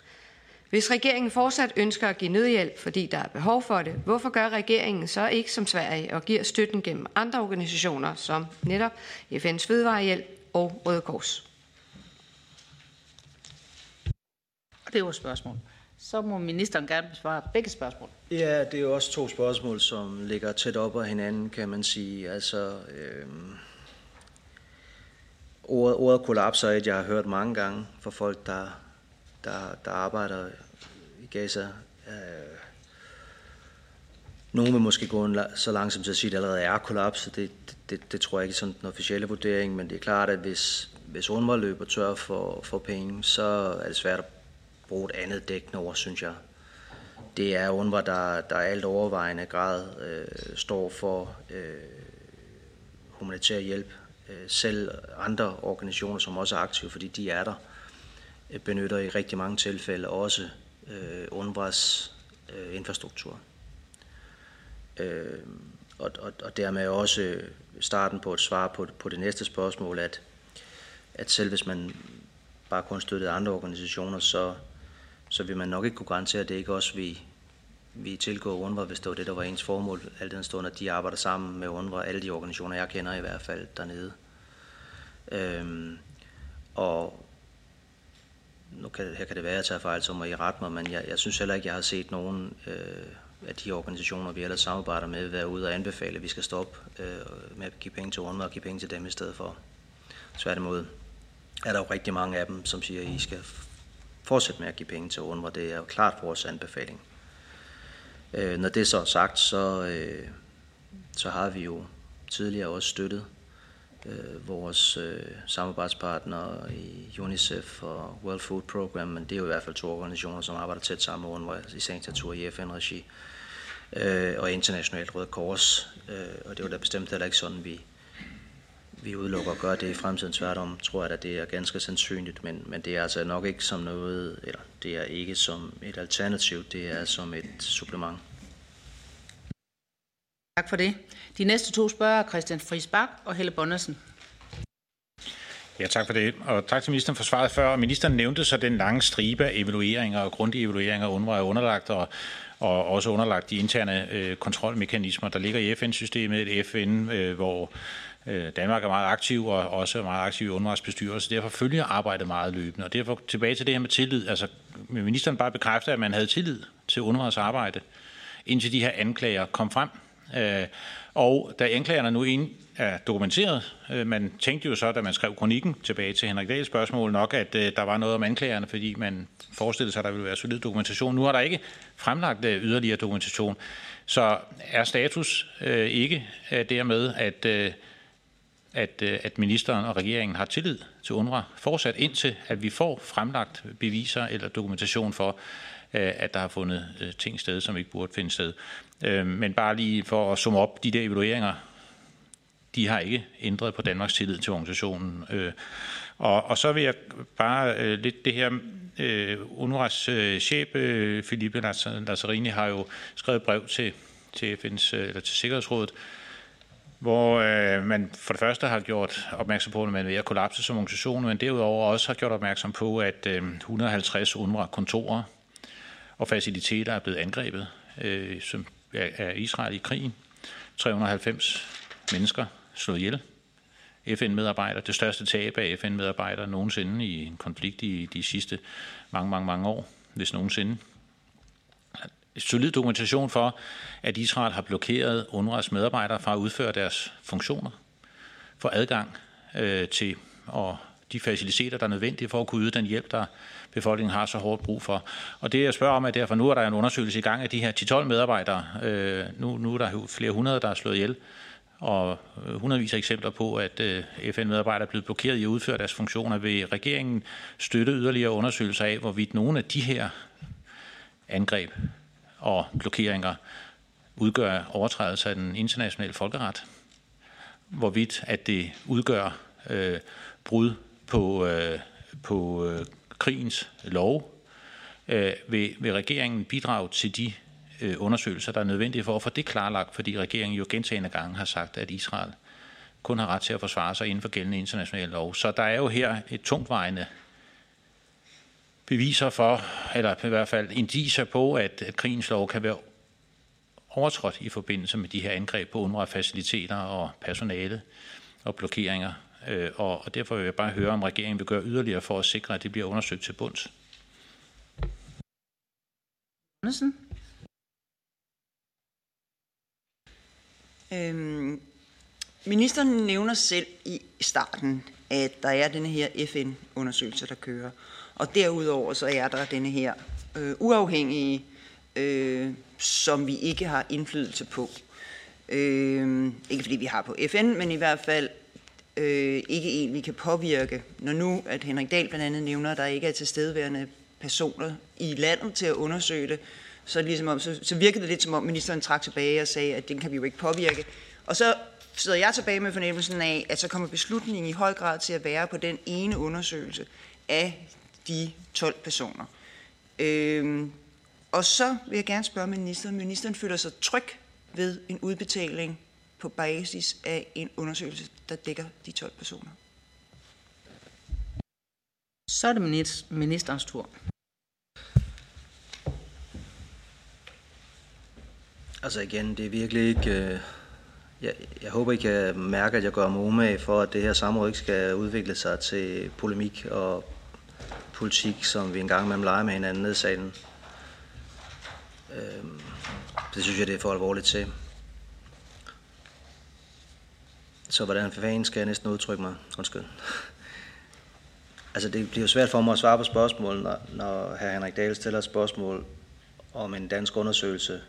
[SPEAKER 2] Hvis regeringen fortsat ønsker at give nødhjælp, fordi der er behov for det, hvorfor gør regeringen så ikke som Sverige og giver støtten gennem andre organisationer som netop FN's Fødevarehjælp og Røde Kors?
[SPEAKER 1] Det var spørgsmål. Så må ministeren gerne besvare begge spørgsmål.
[SPEAKER 3] Ja, det er jo også to spørgsmål, som ligger tæt op ad hinanden, kan man sige. Altså, øh, ordet, ordet kollapser er et, jeg har hørt mange gange fra folk, der der, der arbejder i Gaza. Øh, nogle vil måske gå en, så langsomt til at sige, at det allerede er kollapset. Det, det, det tror jeg ikke er sådan den officielle vurdering, men det er klart, at hvis, hvis UNRWA løber tør for, for penge, så er det svært at bruge et andet dæk over, synes jeg. Det er UNRWA, der, der alt overvejende grad øh, står for øh, humanitær hjælp. Øh, selv andre organisationer, som også er aktive, fordi de er der, øh, benytter i rigtig mange tilfælde også øh, UNRWA's øh, infrastruktur. Øh, og, og, og dermed også starten på et svar på, på det næste spørgsmål, at, at selv hvis man bare kun støttede andre organisationer, så, så vil man nok ikke kunne garantere, at det ikke også vi, vi tilgår UNRWA, hvis det var det, der var ens formål, al den stund, at de arbejder sammen med UNRWA, alle de organisationer, jeg kender i hvert fald dernede. Øhm, og nu kan, her kan det være, at jeg tager fejl, så må I rette mig, men jeg, jeg synes heller ikke, jeg har set nogen øh, af de organisationer, vi ellers samarbejder med, være ude og anbefale, at vi skal stoppe øh, med at give penge til UNRWA og give penge til dem i stedet for. Tværtimod er der jo rigtig mange af dem, som siger, at I skal fortsætte med at give penge til UNRWA. Det er jo klart vores anbefaling. Øh, når det så er sagt, så, øh, så har vi jo tidligere også støttet øh, vores øh, samarbejdspartnere i UNICEF og World Food Program, men det er jo i hvert fald to organisationer, som arbejder tæt sammen med UNRWA i sagens natur i FN-regi øh, og Internationalt Røde Kors. Øh, og det var da bestemt heller ikke sådan, vi, vi udelukker at gøre det i fremtiden. Tværtom tror jeg, at det er ganske sandsynligt, men, men det er altså nok ikke som noget, eller det er ikke som et alternativ, det er som et supplement.
[SPEAKER 1] Tak for det. De næste to spørger er Christian Friis Bak og Helle Bonnesen.
[SPEAKER 6] Ja, tak for det. Og tak til ministeren for svaret før. Ministeren nævnte så den lange stribe af evalueringer og grundige evalueringer, UNRWA er underlagt, og, og også underlagt de interne øh, kontrolmekanismer, der ligger i FN-systemet, et FN, øh, hvor Øh, Danmark er meget aktiv og også meget aktiv i UNRWA's bestyrelse. Derfor følger arbejdet meget løbende. Og derfor tilbage til det her med tillid. Altså, ministeren bare bekræfter, at man havde tillid til UNRWA's arbejde, indtil de her anklager kom frem. Øh, og da anklagerne nu ind er dokumenteret, øh, man tænkte jo så, da man skrev kronikken tilbage til Henrik Dahls spørgsmål nok, at der var noget om anklagerne, fordi man forestillede sig, at der ville være solid dokumentation. Nu har der ikke fremlagt yderligere dokumentation. Så er status ikke dermed, at, at, øh, at ministeren og regeringen har tillid til UNRWA fortsat indtil, at vi får fremlagt beviser eller dokumentation for, øh, at der har fundet øh, ting sted, som ikke burde finde sted. Men bare lige for at summe op, de der evalueringer, de har ikke ændret på Danmarks tillid til organisationen. Og, og så vil jeg bare lidt det her, UNRWA's chef, øh, Filippe Lazzarini, har jo skrevet brev til, til FN's, eller til Sikkerhedsrådet, hvor øh, man for det første har gjort opmærksom på, at man er ved at kollapse som organisation, men derudover også har gjort opmærksom på, at øh, 150 UNRWA-kontorer og faciliteter er blevet angrebet, øh, som af Israel i krigen. 390 mennesker slået ihjel. FN-medarbejdere, det største tab af FN-medarbejdere nogensinde i en konflikt i de sidste mange, mange, mange år, hvis nogensinde. Solid dokumentation for, at Israel har blokeret UNRWA's medarbejdere fra at udføre deres funktioner, for adgang øh, til og de faciliteter, der er nødvendige for at kunne yde den hjælp, der befolkningen har så hårdt brug for. Og det jeg spørger om er derfor, nu er der en undersøgelse i gang af de her 10-12 medarbejdere. Øh, nu, nu er der flere hundrede, der er slået ihjel og hundredvis af eksempler på, at øh, FN-medarbejdere er blevet blokeret i at udføre deres funktioner. Vil regeringen støtte yderligere undersøgelser af, hvorvidt nogle af de her angreb og blokeringer udgør overtrædelse af den internationale folkeret? Hvorvidt at det udgør øh, brud på, øh, på øh, krigens lov, øh, vil, vil regeringen bidrage til de øh, undersøgelser, der er nødvendige for at få det klarlagt, fordi regeringen jo gentagende gange har sagt, at Israel kun har ret til at forsvare sig inden for gældende international lov. Så der er jo her et tungtvejende beviser for, eller i hvert fald indiser på, at, at krigens lov kan være overtrådt i forbindelse med de her angreb på UNRWA-faciliteter og personale og blokeringer Øh, og, og derfor vil jeg bare høre, om regeringen vil gøre yderligere for at sikre, at det bliver undersøgt til bunds.
[SPEAKER 1] Andersen?
[SPEAKER 5] Øhm, ministeren nævner selv i starten, at der er denne her FN-undersøgelse, der kører. Og derudover så er der denne her øh, uafhængige, øh, som vi ikke har indflydelse på. Øh, ikke fordi vi har på FN, men i hvert fald øh, ikke en, vi kan påvirke. Når nu, at Henrik Dahl blandt andet nævner, at der ikke er tilstedeværende personer i landet til at undersøge det, så, ligesom om, så, så virkede det lidt som om ministeren trak tilbage og sagde, at den kan vi jo ikke påvirke. Og så sidder jeg tilbage med fornemmelsen af, at så kommer beslutningen i høj grad til at være på den ene undersøgelse af de 12 personer. Øhm, og så vil jeg gerne spørge ministeren, ministeren føler sig tryg ved en udbetaling på basis af en undersøgelse, der dækker de 12 personer.
[SPEAKER 1] Så er det ministerens tur.
[SPEAKER 3] Altså igen, det er virkelig ikke... Øh, jeg, jeg håber, I kan mærke, at jeg gør mig umage for, at det her samråd ikke skal udvikle sig til polemik og politik, som vi engang imellem leger med hinanden nede i salen. Øh, det synes jeg, det er for alvorligt til. Så hvordan for fanden skal jeg næsten udtrykke mig? Undskyld. Altså, det bliver svært for mig at svare på spørgsmål, når, når hr. Henrik Dahl stiller et spørgsmål om en dansk undersøgelse,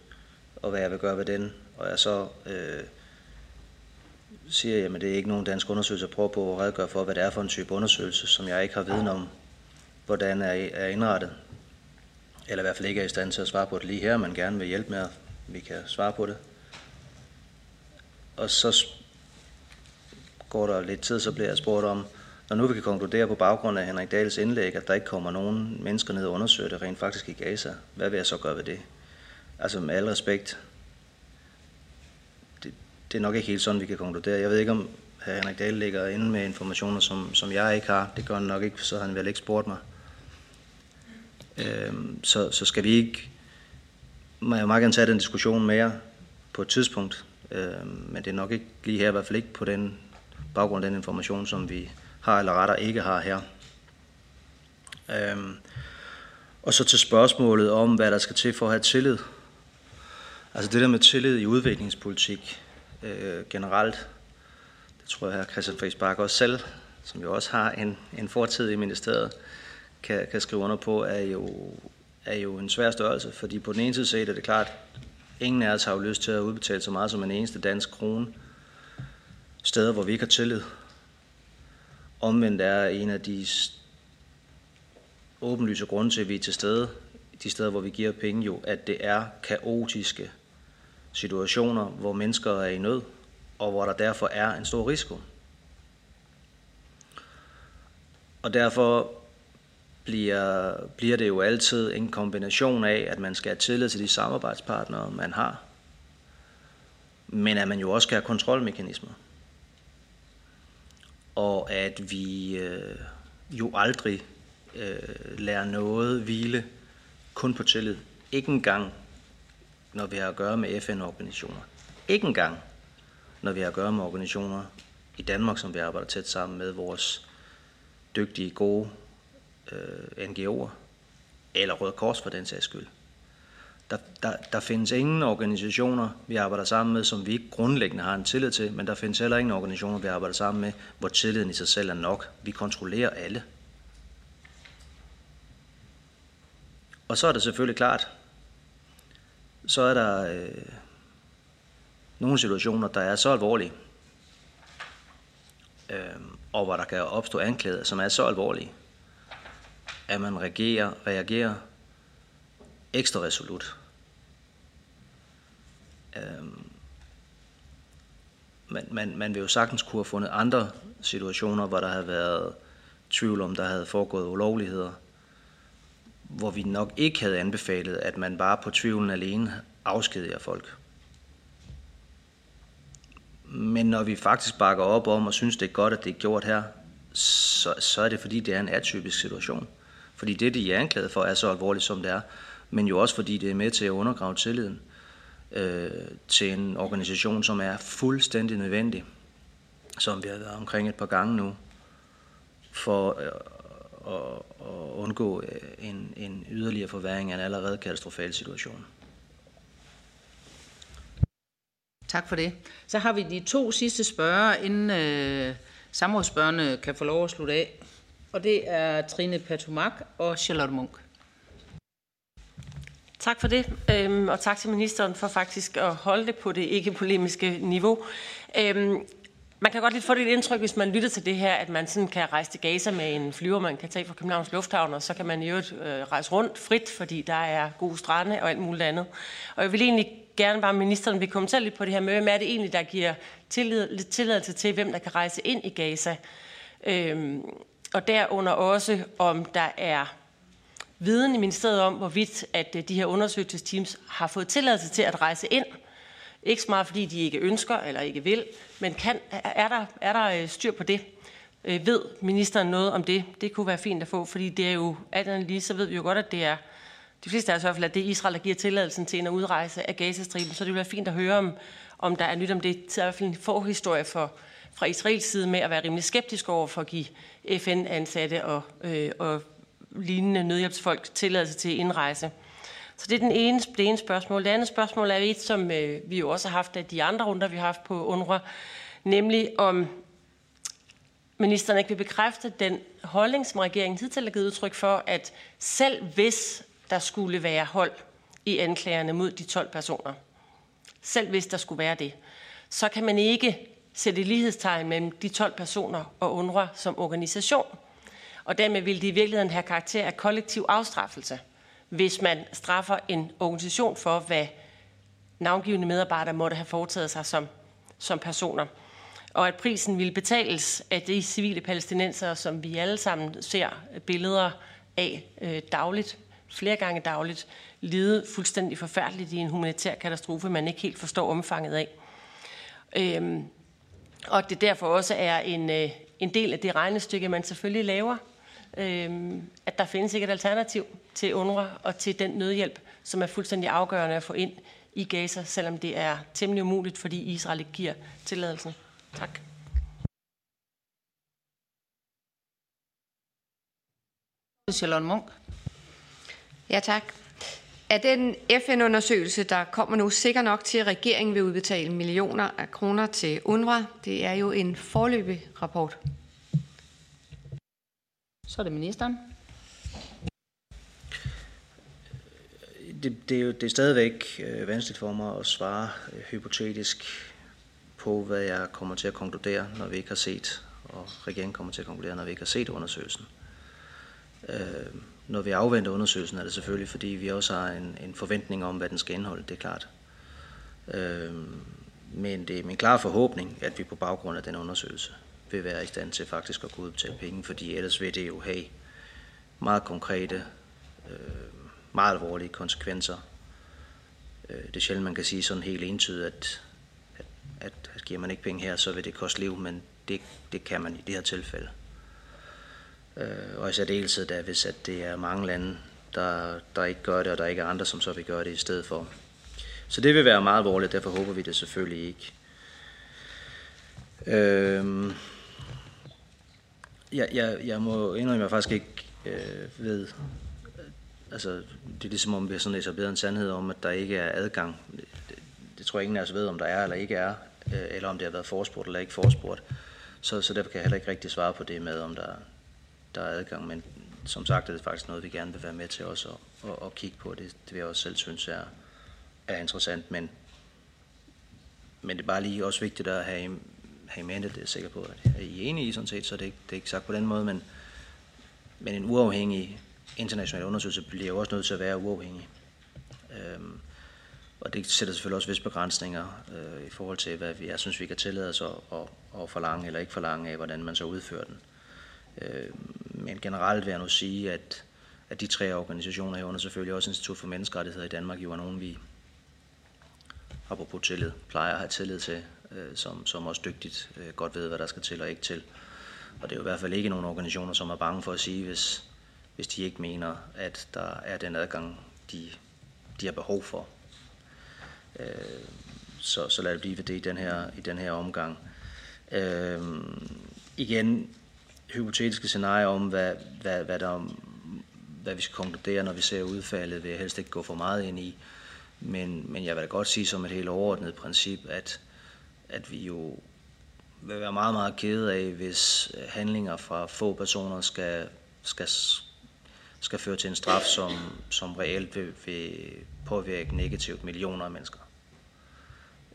[SPEAKER 3] og hvad jeg vil gøre ved den, og jeg så øh, siger, at det er ikke nogen dansk undersøgelse, jeg prøver på at redegøre for, hvad det er for en type undersøgelse, som jeg ikke har viden om, hvordan er, er indrettet. Eller i hvert fald ikke er i stand til at svare på det lige her, men gerne vil hjælpe med, at vi kan svare på det. Og så går der lidt tid, så bliver jeg spurgt om, når nu vi kan konkludere på baggrund af Henrik Dahls indlæg, at der ikke kommer nogen mennesker ned og undersøger det rent faktisk i Gaza, hvad vil jeg så gøre ved det? Altså med al respekt, det, det er nok ikke helt sådan, vi kan konkludere. Jeg ved ikke, om Henrik Dahl ligger inde med informationer, som, som jeg ikke har. Det gør han nok ikke, så han vel ikke spurgt mig. Øhm, så, så skal vi ikke, må jeg meget gerne tage den diskussion mere på et tidspunkt, øh, men det er nok ikke lige her, i hvert fald ikke på den baggrund af den information, som vi har eller retter ikke har her. Øhm, og så til spørgsmålet om, hvad der skal til for at have tillid. Altså det der med tillid i udviklingspolitik øh, generelt, det tror jeg, at Christian Friis Bak også selv, som jo også har en, en fortid i ministeriet, kan, kan skrive under på, er jo, er jo en svær størrelse. Fordi på den ene side set er det klart, ingen af os har jo lyst til at udbetale så meget som en eneste dansk krone steder, hvor vi ikke har tillid. Omvendt er en af de åbenlyse grunde til, at vi er til stede, de steder, hvor vi giver penge jo, at det er kaotiske situationer, hvor mennesker er i nød, og hvor der derfor er en stor risiko. Og derfor bliver, bliver det jo altid en kombination af, at man skal have tillid til de samarbejdspartnere, man har, men at man jo også skal have kontrolmekanismer og at vi øh, jo aldrig øh, lærer noget hvile kun på tillid. Ikke engang, når vi har at gøre med FN-organisationer. Ikke engang, når vi har at gøre med organisationer i Danmark, som vi arbejder tæt sammen med vores dygtige, gode øh, NGO'er, eller Røde Kors for den sags skyld. Der, der, der findes ingen organisationer, vi arbejder sammen med, som vi ikke grundlæggende har en tillid til, men der findes heller ingen organisationer, vi arbejder sammen med, hvor tilliden i sig selv er nok. Vi kontrollerer alle. Og så er det selvfølgelig klart, så er der øh, nogle situationer, der er så alvorlige, øh, og hvor der kan opstå anklager, som er så alvorlige, at man reagerer, reagerer ekstra resolut. Øhm, man, man, man vil jo sagtens kunne have fundet andre situationer, hvor der havde været tvivl om, der havde foregået ulovligheder, hvor vi nok ikke havde anbefalet, at man bare på tvivlen alene afskediger folk. Men når vi faktisk bakker op om og synes, det er godt, at det er gjort her, så, så er det fordi, det er en atypisk situation. Fordi det, de er anklaget for, er så alvorligt, som det er men jo også fordi det er med til at undergrave tilliden øh, til en organisation, som er fuldstændig nødvendig, som vi har været omkring et par gange nu, for øh, at, at undgå øh, en, en yderligere forværing af en allerede katastrofal situation.
[SPEAKER 1] Tak for det. Så har vi de to sidste spørgere, inden øh, samrådsspørgerne kan få lov at slutte af. Og det er Trine Patumak og Charlotte Munk.
[SPEAKER 8] Tak for det, øhm, og tak til ministeren for faktisk at holde det på det ikke-polemiske niveau. Øhm, man kan godt lidt få det indtryk, hvis man lytter til det her, at man sådan kan rejse til Gaza med en flyver, man kan tage fra Københavns Lufthavn, og så kan man i øvrigt øh, rejse rundt frit, fordi der er gode strande og alt muligt andet. Og jeg vil egentlig gerne bare, at ministeren vil kommentere lidt på det her med, hvem er det egentlig, der giver tillid, tilladelse til, hvem der kan rejse ind i Gaza. Øhm, og derunder også, om der er viden i ministeriet om, hvorvidt at øh, de her undersøgelsesteams har fået tilladelse til at rejse ind. Ikke så meget, fordi de ikke ønsker eller ikke vil, men kan, er, der, er der øh, styr på det? Øh, ved ministeren noget om det? Det kunne være fint at få, fordi det er jo, alt andet lige, så ved vi jo godt, at det er, de fleste af os i hvert fald, at det er Israel, der giver tilladelsen til en udrejse af Gazastriben, så det vil være fint at høre, om, om der er nyt om det. Det er i hvert fald en forhistorie for, fra Israels side med at være rimelig skeptisk over for at give FN-ansatte og, øh, og lignende nødhjælpsfolk tilladelse til indrejse. Så det er den ene, det ene spørgsmål. Det andet spørgsmål er et, som øh, vi jo også har haft af de andre runder, vi har haft på UNRWA, nemlig om ministeren ikke vil bekræfte den holdning, som regeringen hidtil har givet udtryk for, at selv hvis der skulle være hold i anklagerne mod de 12 personer, selv hvis der skulle være det, så kan man ikke sætte lighedstegn mellem de 12 personer og UNRWA som organisation. Og dermed vil det i virkeligheden have karakter af kollektiv afstraffelse, hvis man straffer en organisation for, hvad navngivende medarbejdere måtte have foretaget sig som, som personer. Og at prisen ville betales af de civile palæstinenser, som vi alle sammen ser billeder af øh, dagligt, flere gange dagligt, lide fuldstændig forfærdeligt i en humanitær katastrofe, man ikke helt forstår omfanget af. Øhm, og det derfor også er en, øh, en del af det regnestykke, man selvfølgelig laver, øh, at der findes ikke et alternativ til UNRWA og til den nødhjælp, som er fuldstændig afgørende at få ind i Gaza, selvom det er temmelig umuligt, fordi Israel ikke giver tilladelsen. Tak.
[SPEAKER 1] Charlotte Munk.
[SPEAKER 2] Ja, tak. Er den FN-undersøgelse, der kommer nu, sikker nok til, at regeringen vil udbetale millioner af kroner til UNRWA? Det er jo en forløbig rapport.
[SPEAKER 1] Så er det ministeren.
[SPEAKER 3] Det, det, er jo det er stadigvæk øh, vanskeligt for mig at svare øh, hypotetisk på, hvad jeg kommer til at konkludere, når vi ikke har set, og regeringen kommer til at konkludere, når vi ikke har set undersøgelsen. Øh, når vi afventer undersøgelsen, er det selvfølgelig, fordi vi også har en, en forventning om, hvad den skal indeholde, det er klart. Øh, men det er min klare forhåbning, at vi på baggrund af den undersøgelse vil være i stand til faktisk at kunne udbetale penge, fordi ellers vil det jo have meget konkrete, øh, meget alvorlige konsekvenser. Øh, det er sjældent, man kan sige sådan helt entydigt, at, at, at, at giver man ikke penge her, så vil det koste liv, men det, det kan man i det her tilfælde. Øh, og i særdeleshed da, hvis at det er mange lande, der, der ikke gør det, og der ikke er andre, som så vil gøre det i stedet for. Så det vil være meget alvorligt, derfor håber vi det selvfølgelig ikke. Øh, jeg, jeg, jeg må indrømme, at jeg faktisk ikke øh, ved, altså det er ligesom om vi har sådan etableret en sandhed om, at der ikke er adgang. Det, det, det tror jeg ingen af os ved, om der er eller ikke er, øh, eller om det har været forspurgt eller ikke forspurgt. Så, så derfor kan jeg heller ikke rigtig svare på det med, om der, der er adgang. Men som sagt er det faktisk noget, vi gerne vil være med til også at, at, at kigge på. Det, det vil jeg også selv synes er, er interessant. Men, men det er bare lige også vigtigt at have have i mente, det er jeg sikker på, at I er enige i sådan set, så det er ikke, det er ikke sagt på den måde, men, men en uafhængig international undersøgelse bliver jo også nødt til at være uafhængig. Øhm, og det sætter selvfølgelig også visse begrænsninger øh, i forhold til, hvad vi, jeg synes, vi kan tillade os at, at, at forlange eller ikke forlange af, hvordan man så udfører den. Øh, men generelt vil jeg nu sige, at, at de tre organisationer herunder selvfølgelig også Institut for Menneskerettigheder i Danmark jo er nogen, vi apropos tillid, plejer at have tillid til, øh, som, som også dygtigt øh, godt ved, hvad der skal til og ikke til. Og det er jo i hvert fald ikke nogen organisationer, som er bange for at sige, hvis, hvis de ikke mener, at der er den adgang, de, de har behov for. Øh, så, så lad det blive ved det i den her, i den her omgang. Øh, igen, hypotetiske scenarier om, hvad, hvad, hvad, der, hvad vi skal konkludere, når vi ser udfaldet, vil jeg helst ikke gå for meget ind i. Men, men jeg vil da godt sige som et helt overordnet princip, at at vi jo vil være meget, meget kede af, hvis øh, handlinger fra få personer skal, skal, skal føre til en straf, som, som reelt vil, vil påvirke negativt millioner af mennesker.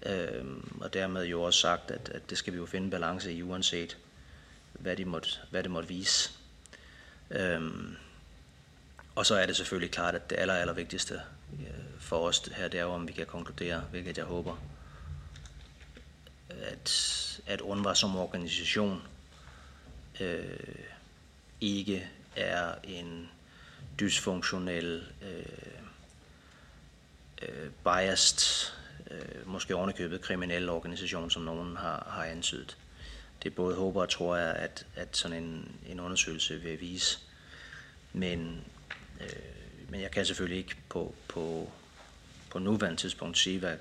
[SPEAKER 3] Øhm, og dermed jo også sagt, at, at det skal vi jo finde balance i, uanset hvad, de måtte, hvad det måtte vise. Øhm, og så er det selvfølgelig klart, at det aller, aller vigtigste øh, for os her, det er jo, om vi kan konkludere, hvilket jeg håber, at, at UNRWA som organisation øh, ikke er en dysfunktionel, øh, øh, biased, øh, måske ovenikøbet kriminel organisation, som nogen har, har antydet. Det både håber og tror jeg, at, at sådan en, en undersøgelse vil vise. Men øh, men jeg kan selvfølgelig ikke på, på, på nuværende tidspunkt sige, hvad,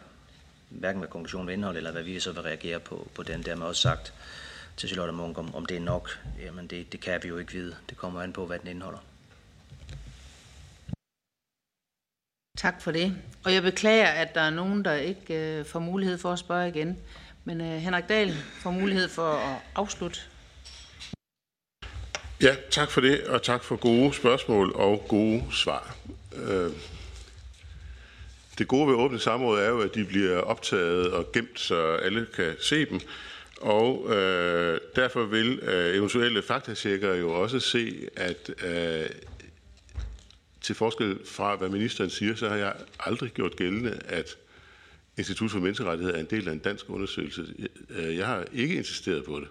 [SPEAKER 3] hverken hvad konklusionen vil indeholde, eller hvad vi så vil reagere på, på den. Dermed også sagt til Charlotte Munk, om, om det er nok. Jamen det, det kan vi jo ikke vide. Det kommer an på, hvad den indeholder.
[SPEAKER 1] Tak for det. Og jeg beklager, at der er nogen, der ikke øh, får mulighed for at spørge igen. Men øh, Henrik Dahl får mulighed for at afslutte.
[SPEAKER 4] Ja, tak for det, og tak for gode spørgsmål og gode svar. Øh, det gode ved åbne samråd er jo, at de bliver optaget og gemt, så alle kan se dem. Og øh, derfor vil øh, eventuelle faktatjekkere jo også se, at øh, til forskel fra, hvad ministeren siger, så har jeg aldrig gjort gældende, at Institut for Menneskerettighed er en del af en dansk undersøgelse. Øh, jeg har ikke insisteret på det.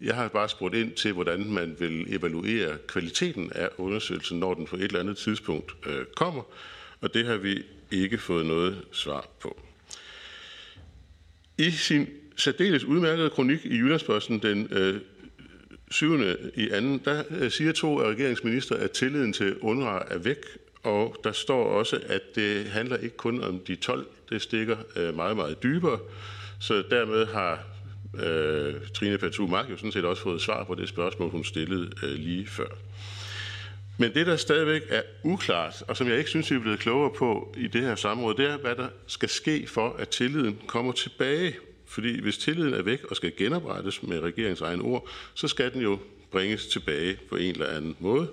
[SPEAKER 4] Jeg har bare spurgt ind til, hvordan man vil evaluere kvaliteten af undersøgelsen, når den på et eller andet tidspunkt øh, kommer, og det har vi ikke fået noget svar på. I sin særdeles udmærkede kronik i Jyllandsposten den øh, 7. i anden, der øh, siger to af regeringsminister, at tilliden til UNRWA er væk, og der står også, at det handler ikke kun om de 12, det stikker øh, meget, meget dybere. Så dermed har øh, Trine Patu Mark jo sådan set også fået svar på det spørgsmål, hun stillede øh, lige før. Men det, der stadigvæk er uklart, og som jeg ikke synes, vi er blevet klogere på i det her samråd, det er, hvad der skal ske for, at tilliden kommer tilbage. Fordi hvis tilliden er væk og skal genoprettes med regeringens egen ord, så skal den jo bringes tilbage på en eller anden måde.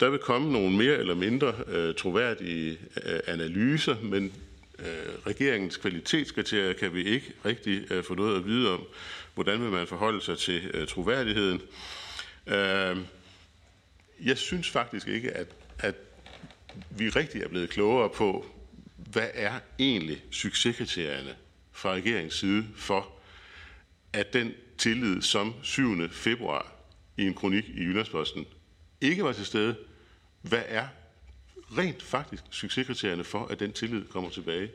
[SPEAKER 4] Der vil komme nogle mere eller mindre øh, troværdige øh, analyser, men øh, regeringens kvalitetskriterier kan vi ikke rigtig øh, få noget at vide om. Hvordan vil man forholde sig til øh, troværdigheden? Øh, jeg synes faktisk ikke, at, at vi rigtig er blevet klogere på, hvad er egentlig succeskriterierne fra regeringens side for, at den tillid som 7. februar i en kronik i Jyllandsposten ikke var til stede. Hvad er rent faktisk succeskriterierne for, at den tillid kommer tilbage?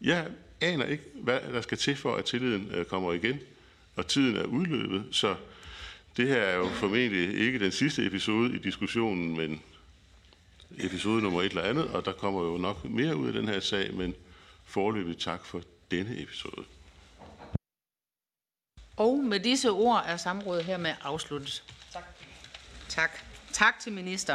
[SPEAKER 4] Jeg aner ikke, hvad der skal til for, at tilliden øh, kommer igen, og tiden er udløbet, så det her er jo formentlig ikke den sidste episode i diskussionen, men episode nummer et eller andet, og der kommer jo nok mere ud af den her sag, men forløbig tak for denne episode.
[SPEAKER 1] Og med disse ord er samrådet hermed afsluttet. Tak. Tak. Tak til ministeren.